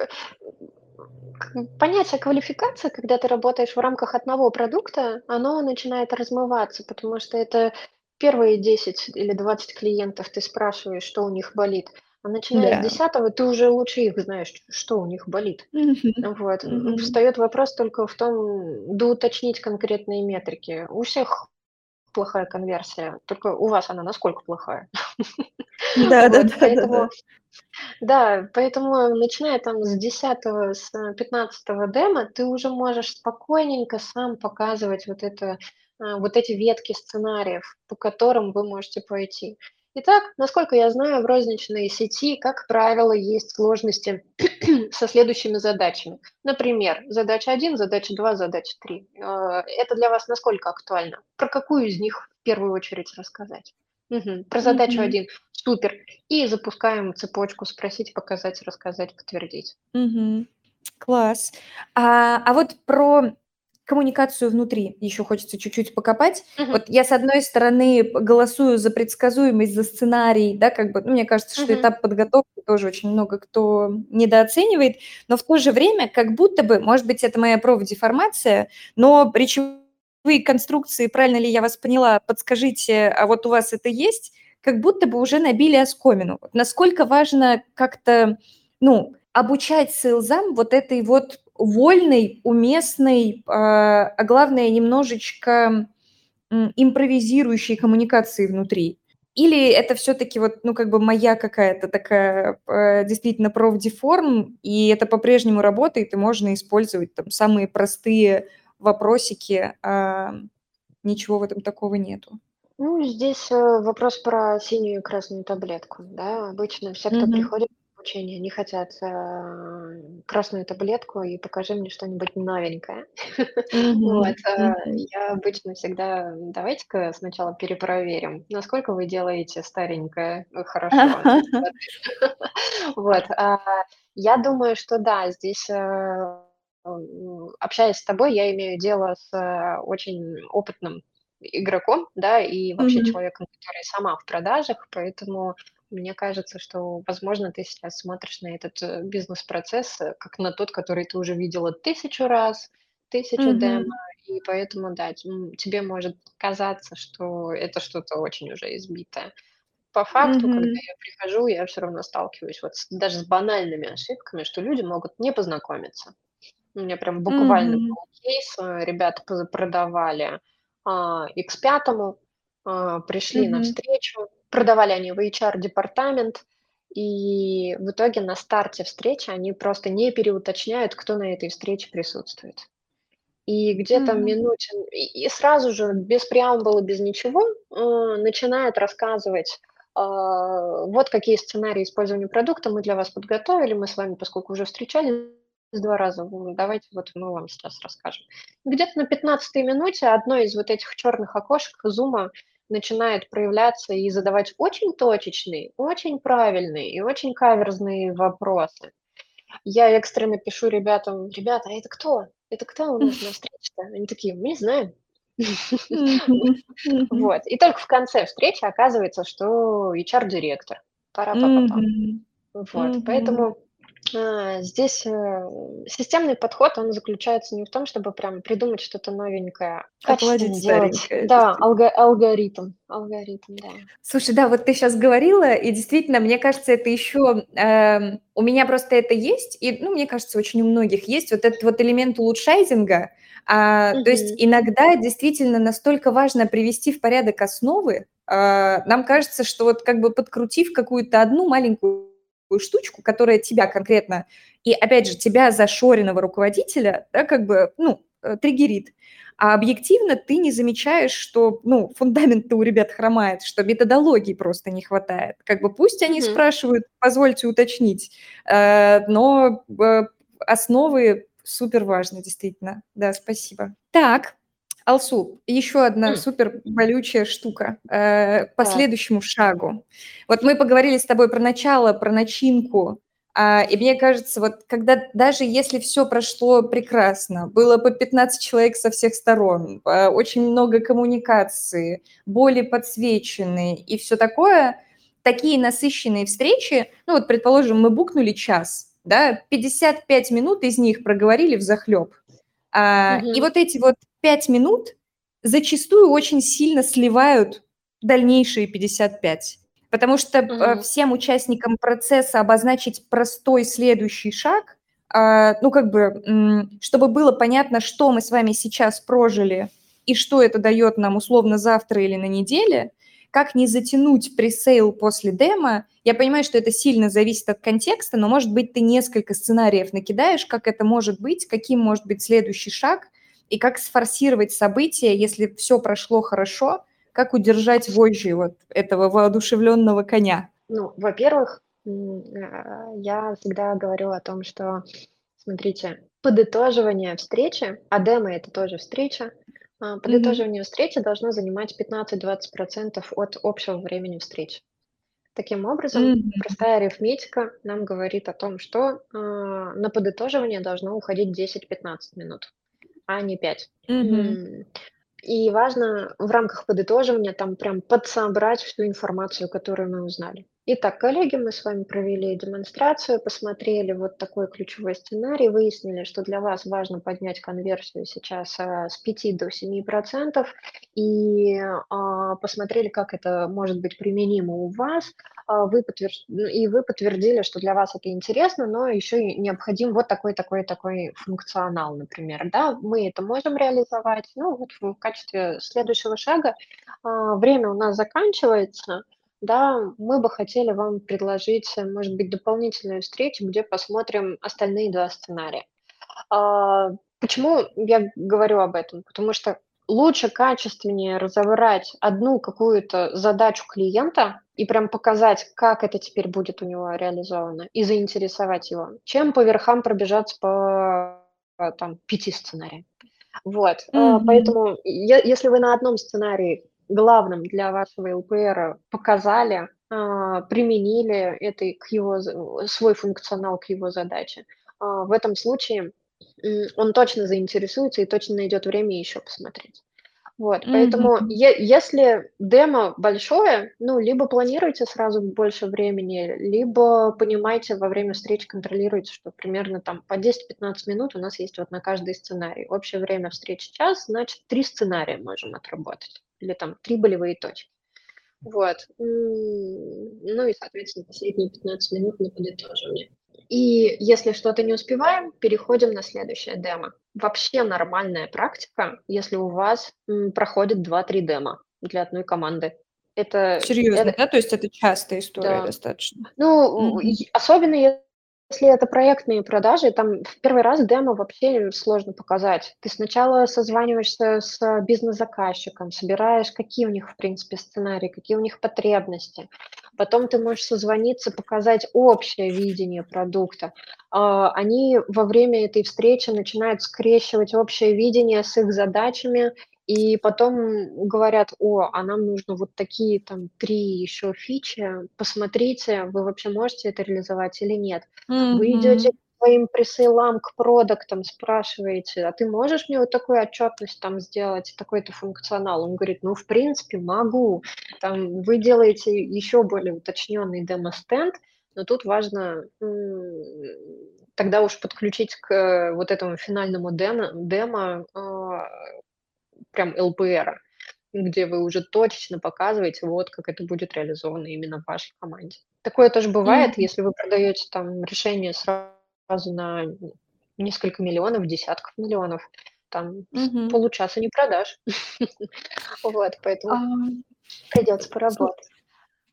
Ну, понятие квалификации, когда ты работаешь в рамках одного продукта, оно начинает размываться, потому что это первые 10 или 20 клиентов ты спрашиваешь, что у них болит, а начиная да. с десятого ты уже лучше их знаешь, что у них болит. Mm-hmm. Вот. Mm-hmm. Встает вопрос только в том, да уточнить конкретные метрики. У всех плохая конверсия, только у вас она насколько плохая? Да, да, да. Да, поэтому начиная там с 10 с 15 демо, ты уже можешь спокойненько сам показывать вот это, а, вот эти ветки сценариев, по которым вы можете пойти. Итак, насколько я знаю, в розничной сети, как правило, есть сложности со следующими задачами. Например, задача 1, задача 2, задача 3. А, это для вас насколько актуально? Про какую из них в первую очередь рассказать? Угу. Про задачу mm-hmm. 1. Супер. И запускаем цепочку спросить, показать, рассказать, подтвердить. Mm-hmm. Класс. А, а вот про коммуникацию внутри еще хочется чуть-чуть покопать. Uh-huh. Вот я, с одной стороны, голосую за предсказуемость, за сценарий, да, как бы, ну, мне кажется, что uh-huh. этап подготовки тоже очень много кто недооценивает, но в то же время, как будто бы, может быть, это моя профдеформация, но речевые конструкции, правильно ли я вас поняла, подскажите, а вот у вас это есть, как будто бы уже набили оскомину. Насколько важно как-то, ну, обучать сейлзам вот этой вот вольной, уместной, а, а главное, немножечко импровизирующей коммуникации внутри? Или это все-таки вот, ну, как бы моя какая-то такая э, действительно профдеформ, и это по-прежнему работает, и можно использовать там самые простые вопросики, а ничего в этом такого нету? Ну, здесь э, вопрос про синюю и красную таблетку, да. Обычно все, кто приходит обучения, они хотят э, красную таблетку и покажи мне что-нибудь новенькое. Э, я обычно всегда, давайте-ка сначала перепроверим, насколько вы делаете старенькое э, хорошо. Вот, а, я думаю, что да, здесь общаясь с тобой, я имею дело с очень опытным игроком, да, и вообще человеком, который сама в продажах, поэтому мне кажется, что, возможно, ты сейчас смотришь на этот э, бизнес-процесс э, как на тот, который ты уже видела тысячу раз, тысячу mm-hmm. демо, и поэтому, да, тебе может казаться, что это что-то очень уже избитое. По факту, mm-hmm. когда я прихожу, я все равно сталкиваюсь вот с, даже с банальными ошибками, что люди могут не познакомиться. У меня прям буквально mm-hmm. был кейс, э, ребята продавали а, X5, а, пришли mm-hmm. на встречу, Продавали они в HR-департамент, и в итоге на старте встречи они просто не переуточняют, кто на этой встрече присутствует. И где-то mm-hmm. минуте, и, сразу же, без преамбулы, без ничего, э, начинает рассказывать, э, вот какие сценарии использования продукта мы для вас подготовили, мы с вами, поскольку уже встречались два раза, давайте вот мы вам сейчас расскажем. Где-то на 15 минуте одно из вот этих черных окошек зума начинает проявляться и задавать очень точечные, очень правильные и очень каверзные вопросы. Я экстренно пишу ребятам, ребята, а это кто? Это кто у нас на встрече-то? Они такие, мы не знаем. Вот. И только в конце встречи оказывается, что HR-директор. Пора папа Вот. Поэтому здесь э, системный подход, он заключается не в том, чтобы прям придумать что-то новенькое, качественно делать. Да, алго- алгоритм, алгоритм, да. Слушай, да, вот ты сейчас говорила, и действительно, мне кажется, это еще э, эм, у меня просто это есть, и, ну, мне кажется, очень у многих есть вот этот вот элемент улучшайзинга. А, угу. То есть иногда действительно настолько важно привести в порядок основы. А, нам кажется, что вот как бы подкрутив какую-то одну маленькую штучку, которая тебя конкретно, и опять же, тебя зашоренного руководителя, да, как бы, ну, э, триггерит. А объективно ты не замечаешь, что, ну, фундамент-то у ребят хромает, что методологии просто не хватает. Как бы пусть они mm-hmm. спрашивают, позвольте уточнить, э, но э, основы супер важны, действительно. Да, спасибо. Так, Алсу, еще одна супер болючая штука э, по следующему шагу. Вот мы поговорили с тобой про начало, про начинку, э, и мне кажется, вот когда даже если все прошло прекрасно, было по 15 человек со всех сторон, э, очень много коммуникации, боли подсвеченные и все такое, такие насыщенные встречи, ну вот, предположим, мы букнули час, да, 55 минут из них проговорили в захлеб. А, угу. И вот эти вот пять минут зачастую очень сильно сливают дальнейшие 55. Потому что угу. всем участникам процесса обозначить простой следующий шаг, а, ну, как бы, чтобы было понятно, что мы с вами сейчас прожили и что это дает нам условно завтра или на неделе, как не затянуть пресейл после демо. Я понимаю, что это сильно зависит от контекста, но, может быть, ты несколько сценариев накидаешь, как это может быть, каким может быть следующий шаг, и как сфорсировать события, если все прошло хорошо, как удержать вожжи вот этого воодушевленного коня? Ну, во-первых, э, я всегда говорю о том, что, смотрите, подытоживание встречи, а демо это тоже встреча, а, подытоживание mm-hmm. встречи должно занимать 15-20% от общего времени встречи. Таким образом, mm-hmm. простая арифметика нам говорит о том, что э, на подытоживание должно уходить 10-15 минут. А не 5. Мгм. И важно в рамках подытоживания там прям подсобрать всю информацию, которую мы узнали. Итак, коллеги, мы с вами провели демонстрацию, посмотрели вот такой ключевой сценарий, выяснили, что для вас важно поднять конверсию сейчас а, с 5 до 7%, и а, посмотрели, как это может быть применимо у вас, а, вы подтвер... Ну, и вы подтвердили, что для вас это интересно, но еще и необходим вот такой, такой, такой функционал, например. Да, мы это можем реализовать. Ну, вот в качестве следующего шага время у нас заканчивается, да, мы бы хотели вам предложить, э, может быть, дополнительную встречу, где посмотрим остальные два сценария. А, почему я говорю об этом? Потому что лучше, качественнее разобрать одну какую-то задачу клиента и прям показать, как это теперь будет у него реализовано, и заинтересовать его, чем по верхам пробежаться по там, пяти сценариям. Вот, mm-hmm. поэтому если вы на одном сценарии главным для вашего ЛПР показали, а, применили это к его, свой функционал к его задаче. А, в этом случае он точно заинтересуется и точно найдет время еще посмотреть. Вот, поэтому mm-hmm. е- если демо большое, ну, либо планируйте сразу больше времени, либо понимайте во время встречи, контролируйте, что примерно там по 10-15 минут у нас есть вот на каждый сценарий. Общее время встречи час, значит, три сценария можем отработать или там три болевые точки. Вот. Ну и, соответственно, последние 15 минут на подытоживание. И если что-то не успеваем, переходим на следующее демо. Вообще нормальная практика, если у вас проходит 2-3 демо для одной команды. Это, Серьезно, это, да? То есть это частая история да. достаточно? Ну, mm-hmm. особенно если это проектные продажи, там в первый раз демо вообще сложно показать. Ты сначала созваниваешься с бизнес-заказчиком, собираешь, какие у них, в принципе, сценарии, какие у них потребности. Потом ты можешь созвониться, показать общее видение продукта. А, они во время этой встречи начинают скрещивать общее видение с их задачами и потом говорят, о, а нам нужно вот такие там три еще фичи, посмотрите, вы вообще можете это реализовать или нет. Mm-hmm. Вы идете своим пресейлам, к продуктам, спрашиваете, а ты можешь мне вот такую отчетность там сделать, такой-то функционал? Он говорит, ну, в принципе, могу. Там вы делаете еще более уточненный демо-стенд, но тут важно тогда уж подключить к вот этому финальному демо, демо а, прям ЛПР, где вы уже точечно показываете, вот как это будет реализовано именно в вашей команде. Такое тоже бывает, mm-hmm. если вы продаете там решение сразу на несколько миллионов, десятков миллионов, там mm-hmm. получаса не продашь. Вот, поэтому придется поработать.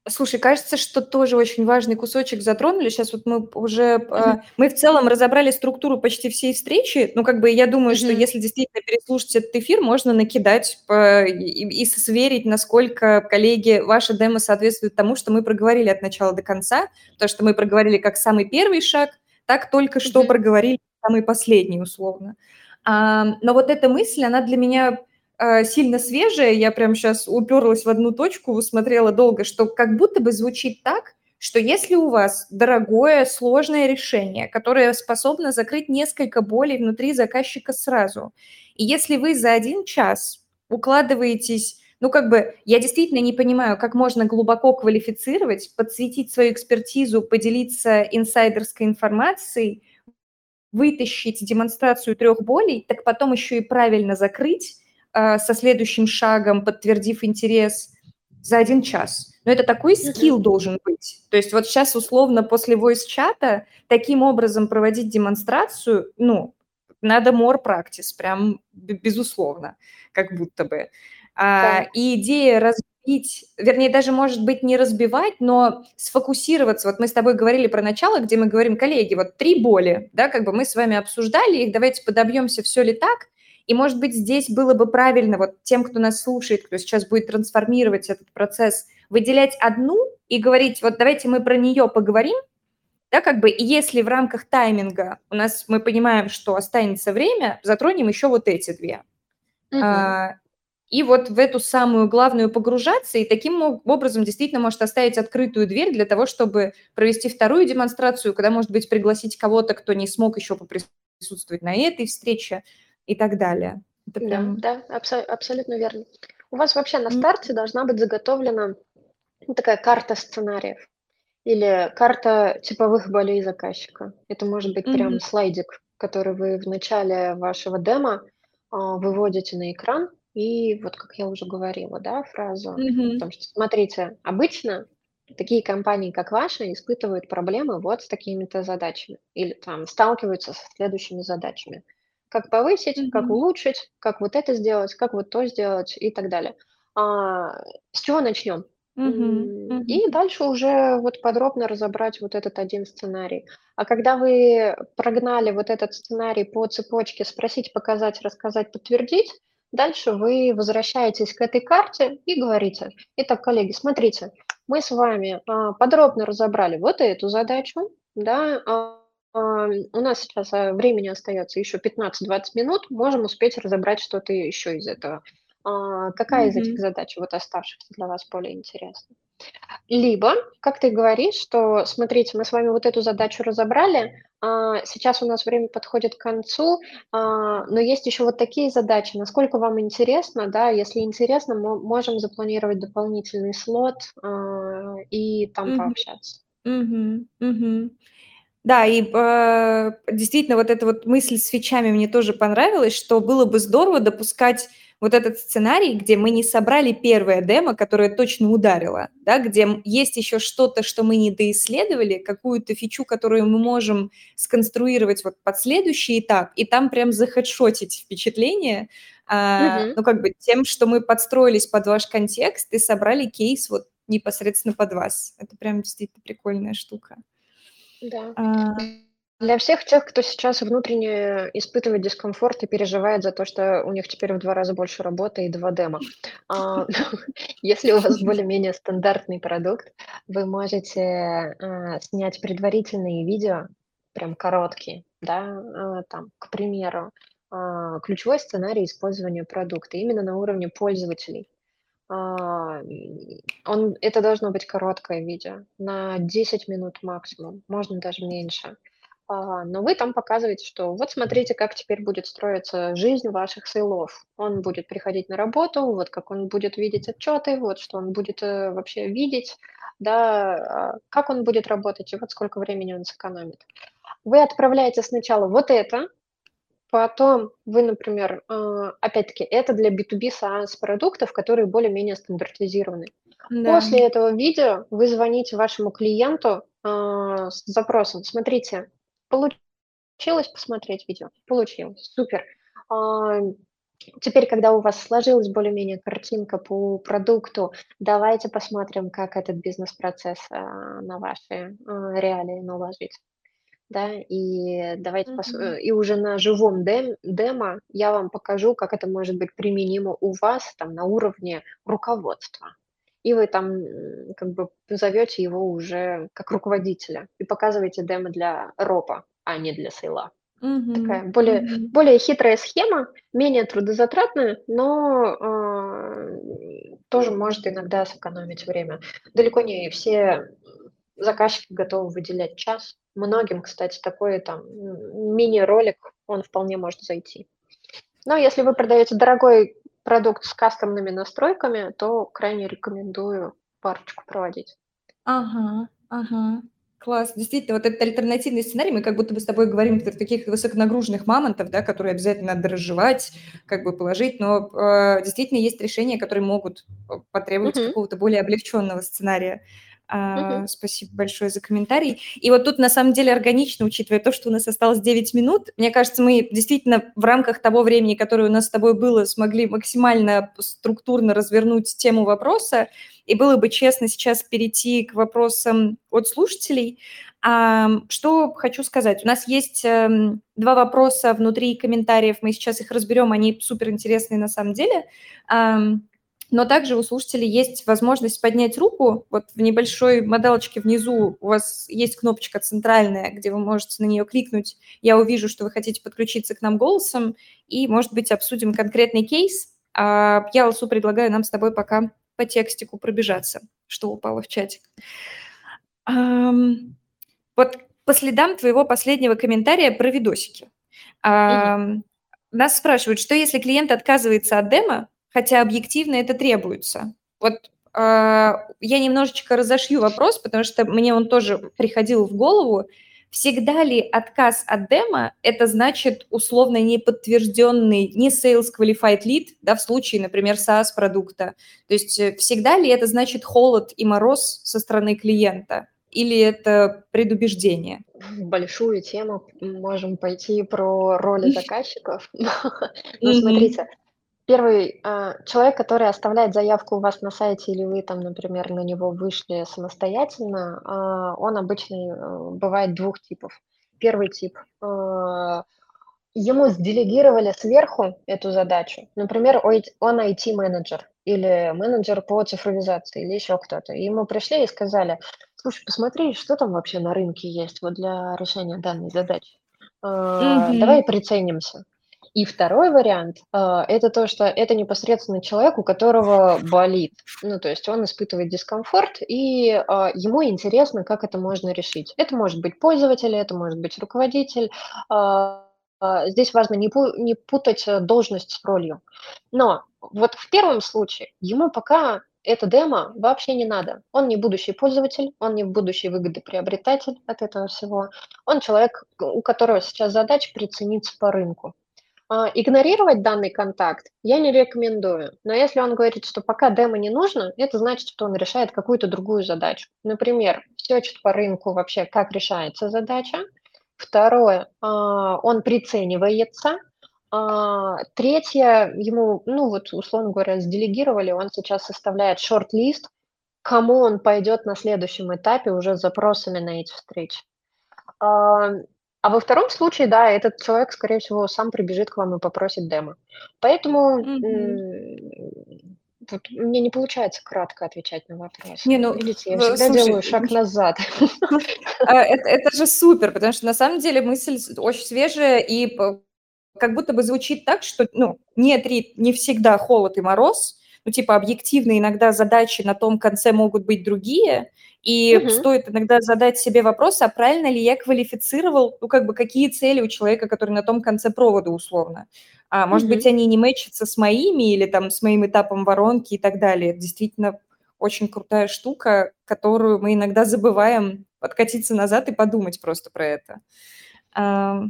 Слушай, кажется, что тоже очень важный кусочек затронули. Сейчас вот мы уже, э, мы в целом разобрали структуру почти всей встречи. Ну, как бы я думаю, что если действительно переслушать этот эфир, можно накидать и, и сверить, насколько, коллеги, ваша демо соответствует тому, что мы проговорили от начала до конца. То, что мы проговорили как самый первый шаг, так только что проговорили самый последний, условно. А, но вот эта мысль, она для меня а, сильно свежая, я прям сейчас уперлась в одну точку, смотрела долго, что как будто бы звучит так, что если у вас дорогое, сложное решение, которое способно закрыть несколько болей внутри заказчика сразу, и если вы за один час укладываетесь ну, как бы, я действительно не понимаю, как можно глубоко квалифицировать, подсветить свою экспертизу, поделиться инсайдерской информацией, вытащить демонстрацию трех болей, так потом еще и правильно закрыть, а, со следующим шагом, подтвердив интерес за один час. Но это такой скилл должен быть. То есть вот сейчас условно после voice-чата таким образом проводить демонстрацию, ну, надо more practice, прям безусловно, как будто бы. А, да. И идея разбить, вернее, даже, может быть, не разбивать, но сфокусироваться. Вот мы с тобой говорили про начало, где мы говорим, коллеги, вот три боли, да, как бы мы с вами обсуждали их, давайте подобьемся, все ли так, и, может быть, здесь было бы правильно вот тем, кто нас слушает, кто сейчас будет трансформировать этот процесс, выделять одну и говорить, вот давайте мы про нее поговорим, да, как бы, и если в рамках тайминга у нас мы понимаем, что останется время, затронем еще вот эти две. Uh-huh. А, и вот в эту самую главную погружаться, и таким образом действительно может оставить открытую дверь для того, чтобы провести вторую демонстрацию, когда, может быть, пригласить кого-то, кто не смог еще поприсутствовать на этой встрече, и так далее. Это прям... Да, да, абсо- абсолютно верно. У вас вообще на старте mm-hmm. должна быть заготовлена такая карта сценариев или карта типовых болей заказчика. Это может быть mm-hmm. прям слайдик, который вы в начале вашего демо а, выводите на экран, и вот как я уже говорила, да, фразу, mm-hmm. потому что смотрите, обычно такие компании, как ваша, испытывают проблемы вот с такими-то задачами или там сталкиваются со следующими задачами. Как повысить, mm-hmm. как улучшить, как вот это сделать, как вот то сделать и так далее. А, с чего начнем? Mm-hmm. И дальше уже вот подробно разобрать вот этот один сценарий. А когда вы прогнали вот этот сценарий по цепочке спросить, показать, рассказать, подтвердить, дальше вы возвращаетесь к этой карте и говорите, итак, коллеги, смотрите, мы с вами а, подробно разобрали вот эту задачу, да, а, а, у нас сейчас а, времени остается еще 15-20 минут, можем успеть разобрать что-то еще из этого. Какая из этих задач вот оставшихся для вас более интересна? Либо, как ты говоришь, что, смотрите, мы с вами вот эту задачу разобрали, а, сейчас у нас время подходит к концу, а, но есть еще вот такие задачи. Насколько вам интересно, да, если интересно, мы можем запланировать дополнительный слот а, и там Мгм. пообщаться. Мгм. Мгм. Да, и э, действительно, вот эта вот мысль с свечами мне тоже понравилась, что было бы здорово допускать вот этот сценарий, где мы не собрали первое демо, которое точно ударило, да, где есть еще что-то, что мы не доисследовали, какую-то фичу, которую мы можем сконструировать вот под следующий этап, и там прям захедшотить впечатление, а, ну, как бы тем, что мы подстроились под ваш контекст и собрали кейс вот непосредственно под вас. Это прям действительно прикольная штука. Да. А... Для всех тех, кто сейчас внутренне испытывает дискомфорт и переживает за то, что у них теперь в два раза больше работы и два демо. А, если у вас более-менее стандартный продукт, вы можете а, снять предварительные видео, прям короткие, да, а, там, к примеру, ключевой сценарий использования продукта именно на уровне пользователей. Он, это должно быть короткое видео, на 10 минут максимум, можно даже меньше. Но вы там показываете, что вот смотрите, как теперь будет строиться жизнь ваших сейлов. Он будет приходить на работу, вот как он будет видеть отчеты, вот что он будет э, вообще видеть, да, а, как он будет работать и вот сколько времени он сэкономит. Вы отправляете сначала вот это, потом вы, например, а, опять-таки, это для B2B SaaS продуктов, которые более-менее стандартизированы. Да. После этого видео вы звоните вашему клиенту с запросом, смотрите, Получилось посмотреть видео? Получилось. Супер. А, теперь, когда у вас сложилась более-менее картинка по продукту, давайте посмотрим, как этот бизнес-процесс а, на ваши а, реалии наложить. Да, и давайте пос... mm-hmm. и уже на живом дем... демо я вам покажу, как это может быть применимо у вас там на уровне руководства. И вы там как бы зовете его уже как руководителя и показываете демо для ропа, а не для сейла. Угу, Такая более, угу. более хитрая схема, менее трудозатратная, но э, тоже может иногда сэкономить время. Далеко не все заказчики готовы выделять час. Многим, кстати, такой там мини-ролик, он вполне может зайти. Но если вы продаете дорогой продукт с кастомными настройками, то крайне рекомендую парочку проводить. Ага, ага. Класс. Действительно, вот этот альтернативный сценарий, мы как будто бы с тобой говорим про таких высоконагруженных мамонтов, да, которые обязательно надо разжевать, как бы положить, но э, действительно есть решения, которые могут э, потребовать uh-huh. какого-то более облегченного сценария. Uh-huh. Спасибо большое за комментарий. И вот тут на самом деле органично, учитывая то, что у нас осталось 9 минут, мне кажется, мы действительно в рамках того времени, которое у нас с тобой было, смогли максимально структурно развернуть тему вопроса. И было бы честно сейчас перейти к вопросам от слушателей. Что хочу сказать? У нас есть эм, два вопроса внутри комментариев, мы сейчас их разберем, они супер интересные на самом деле. Но также у слушателей есть возможность поднять руку. Вот в небольшой модалочке внизу у вас есть кнопочка центральная, где вы можете на нее кликнуть. Я увижу, что вы хотите подключиться к нам голосом, и, может быть, обсудим конкретный кейс. А я, Алсу, предлагаю нам с тобой пока по текстику пробежаться, что упало в чатик. Вот по следам твоего последнего комментария про видосики. нас спрашивают, что если клиент отказывается от демо, хотя объективно это требуется? Вот э, я немножечко разошью вопрос, потому что мне он тоже приходил в голову. Всегда ли отказ от демо – это значит условно неподтвержденный, не sales qualified lead, да, в случае, например, SaaS-продукта? То есть э, всегда ли это значит холод и мороз со стороны клиента? Или это предубеждение? В большую тему можем пойти про роли заказчиков. Ну, смотрите, Первый а, человек, который оставляет заявку у вас на сайте или вы там, например, на него вышли самостоятельно, а, он обычно э, бывает двух типов. Первый тип а, ему сделегировали сверху эту задачу. Например, он IT-менеджер или менеджер по цифровизации или еще кто-то. И ему пришли и сказали, слушай, посмотри, что там вообще на рынке есть вот для решения данной задачи. Давай приценимся. И второй вариант а, это то, что это непосредственно человек, у которого болит. Ну, то есть он испытывает дискомфорт, и а, ему интересно, как это можно решить. Это может быть пользователь, это может быть руководитель. А, здесь важно не, пу- не путать должность с ролью. Но вот в первом случае ему пока это демо вообще не надо. Он не будущий пользователь, он не будущий выгодоприобретатель от этого всего. Он человек, у которого сейчас задача прицениться по рынку. А, игнорировать данный контакт я не рекомендую, но если он говорит, что пока демо не нужно, это значит, что он решает какую-то другую задачу. Например, сечет по рынку вообще, как решается задача. Второе, а, он приценивается. А, третье, ему, ну вот, условно говоря, сделегировали, он сейчас составляет шорт-лист, кому он пойдет на следующем этапе уже с запросами на эти встречи. А во втором случае, да, этот человек, скорее всего, сам прибежит к вам и попросит демо. Поэтому м, вот мне не получается кратко отвечать на вопрос. Не, ну, Видите, я всегда слушай, делаю шаг назад. А, это, это же супер, потому что на самом деле мысль очень свежая и как будто бы звучит так, что ну, нет, не всегда холод и мороз, ну, типа, объективно иногда задачи на том конце могут быть другие, и угу. стоит иногда задать себе вопрос, а правильно ли я квалифицировал, ну, как бы, какие цели у человека, который на том конце провода условно. А, может угу. быть, они не мэчатся с моими или там с моим этапом воронки и так далее. Это действительно очень крутая штука, которую мы иногда забываем откатиться назад и подумать просто про это.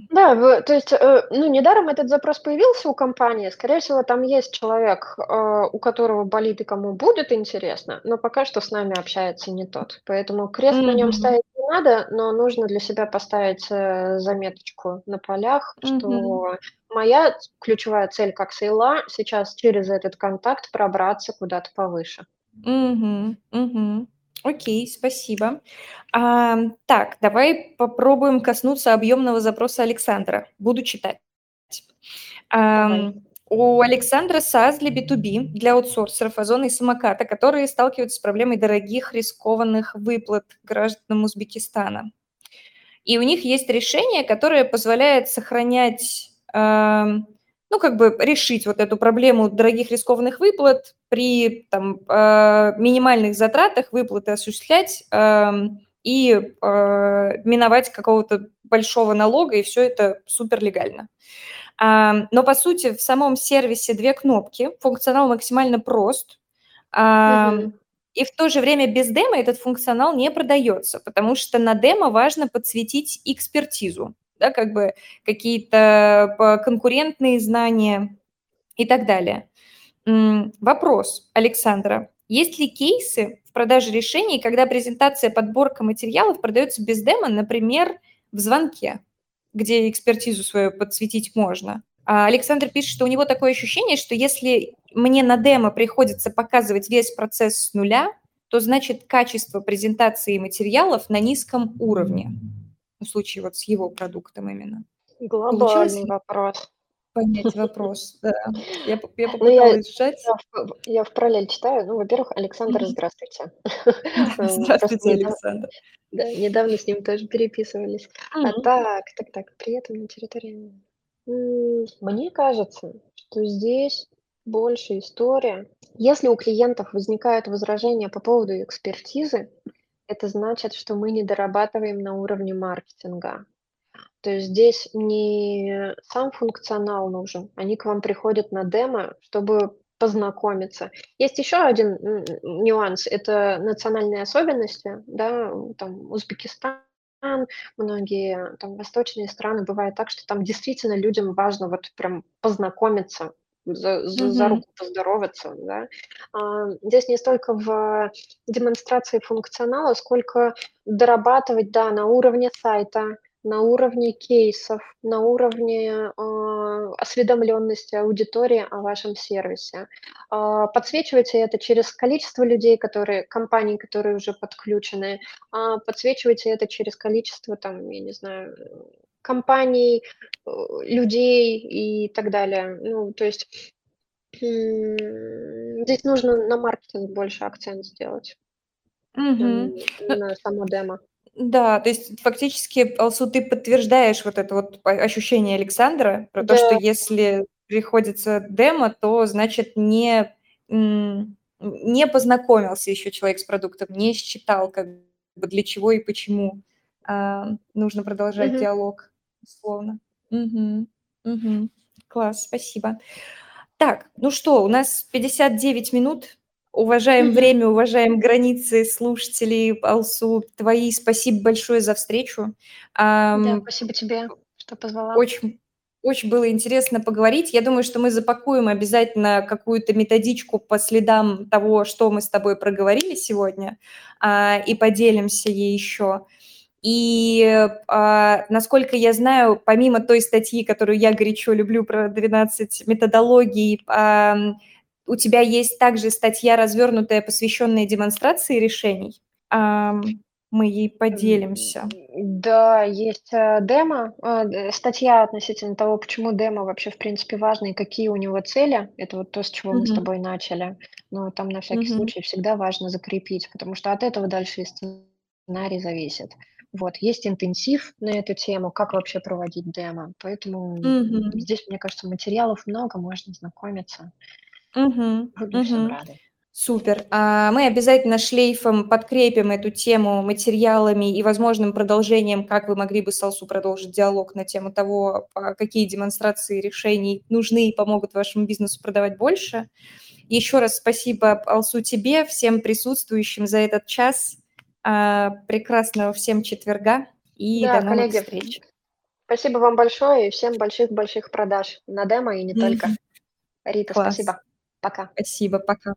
Да, то есть, э, ну, недаром этот запрос появился у компании. Скорее всего, там есть человек, э, у которого болит и кому будет интересно, но пока что с нами общается не тот. Поэтому крест на нем ставить не надо, но нужно для себя поставить э, заметочку на полях, что моя ключевая цель как сейла сейчас через этот контакт пробраться куда-то повыше. Мгм, мгм. Окей, спасибо. А, так, давай попробуем коснуться объемного запроса Александра. Буду читать. А, у Александра SaaS для B2B, для аутсорсеров, Озона и Самоката, которые сталкиваются с проблемой дорогих рискованных выплат гражданам Узбекистана. И у них есть решение, которое позволяет сохранять ну, как бы решить вот эту проблему дорогих рискованных выплат при там, э, минимальных затратах выплаты осуществлять э, и э, миновать какого-то большого налога, и все это супер легально. Э, но, по сути, в самом сервисе две кнопки, функционал максимально прост, э, mm и в то же время без демо этот функционал не продается, потому что на демо важно подсветить экспертизу да, как бы какие-то конкурентные знания и так далее. Вопрос Александра. Есть ли кейсы в продаже решений, когда презентация, подборка материалов продается без демо, например, в звонке, где экспертизу свою подсветить можно? А Александр пишет, что у него такое ощущение, что если мне на демо приходится показывать весь процесс с нуля, то значит качество презентации материалов на низком уровне в случае вот с его продуктом именно. Глобальный вопрос. Понять вопрос, да. Я, я ну, попыталась я, сжать. Я в, я в параллель читаю. Ну, во-первых, Александр, здравствуйте. Здравствуйте, Александр. Да, недавно с ним тоже переписывались. А так, так, так, при этом на территории... Мне кажется, что здесь больше история. Если у клиентов возникают возражения по поводу экспертизы, это значит, что мы не дорабатываем на уровне маркетинга. То есть здесь не сам функционал нужен, они к вам приходят на демо, чтобы познакомиться. Есть еще один нюанс, это национальные особенности, да, там Узбекистан, многие там восточные страны, бывает так, что там действительно людям важно вот прям познакомиться, за за за руку поздороваться, да. А, здесь не столько в демонстрации функционала, сколько дорабатывать, да, на уровне сайта, на уровне кейсов, на уровне, а, осведомленности аудитории о вашем сервисе. А, подсвечивайте это через количество людей, которые компаний, которые уже подключены. А, подсвечивайте это через количество там, я не знаю, компаний, э, людей и так далее. Ну, то есть, здесь нужно на маркетинг больше акцент сделать. Ну на само демо. Да, то есть фактически, Алсу, ты подтверждаешь вот это вот ощущение Александра про то, что Да. если приходится демо, то значит не не познакомился еще человек с продуктом, не считал как бы для чего и почему, а, нужно продолжать Мгм. диалог, условно. Мгм. Мгм. Класс, спасибо. Так, ну что, у нас 59 минут. Уважаем Мгм. время, уважаем границы слушателей. Алсу, твои спасибо большое за встречу. Да, спасибо тебе, что позвала. очень очень было интересно поговорить. Я думаю, что мы запакуем обязательно какую-то методичку по следам того, что мы с тобой проговорили сегодня, а, и поделимся ей еще. И, а, насколько я знаю, помимо той статьи, которую я горячо люблю про 12 методологий, ам, у тебя есть также статья развернутая, посвященная демонстрации решений. Ам, мы ей поделимся. Да, есть, э, демо, э, д статья относительно того, почему демо вообще в принципе важно и какие у него цели. Это вот то, с чего мы с тобой начали. Но там на всякий Мгм. случай всегда важно закрепить, потому что от этого дальше и сценарий зависит. Вот, есть интенсив на эту тему, как вообще проводить демо. Поэтому, Мгм. здесь, мне кажется, материалов много, можно знакомиться. Мгм. Буду всем Мгм. рада. Супер. А, мы обязательно шлейфом подкрепим эту тему материалами и возможным продолжением, как вы могли бы с Алсу продолжить диалог на тему того, а, какие демонстрации решений нужны и помогут вашему бизнесу продавать больше. Еще раз спасибо, Алсу, тебе, всем присутствующим за этот час. А, прекрасного всем четверга и Да, до новых коллеги, встреч. спасибо вам большое и всем больших-больших продаж на демо и не только. Рита, Класс. спасибо. Пока. Спасибо. Пока.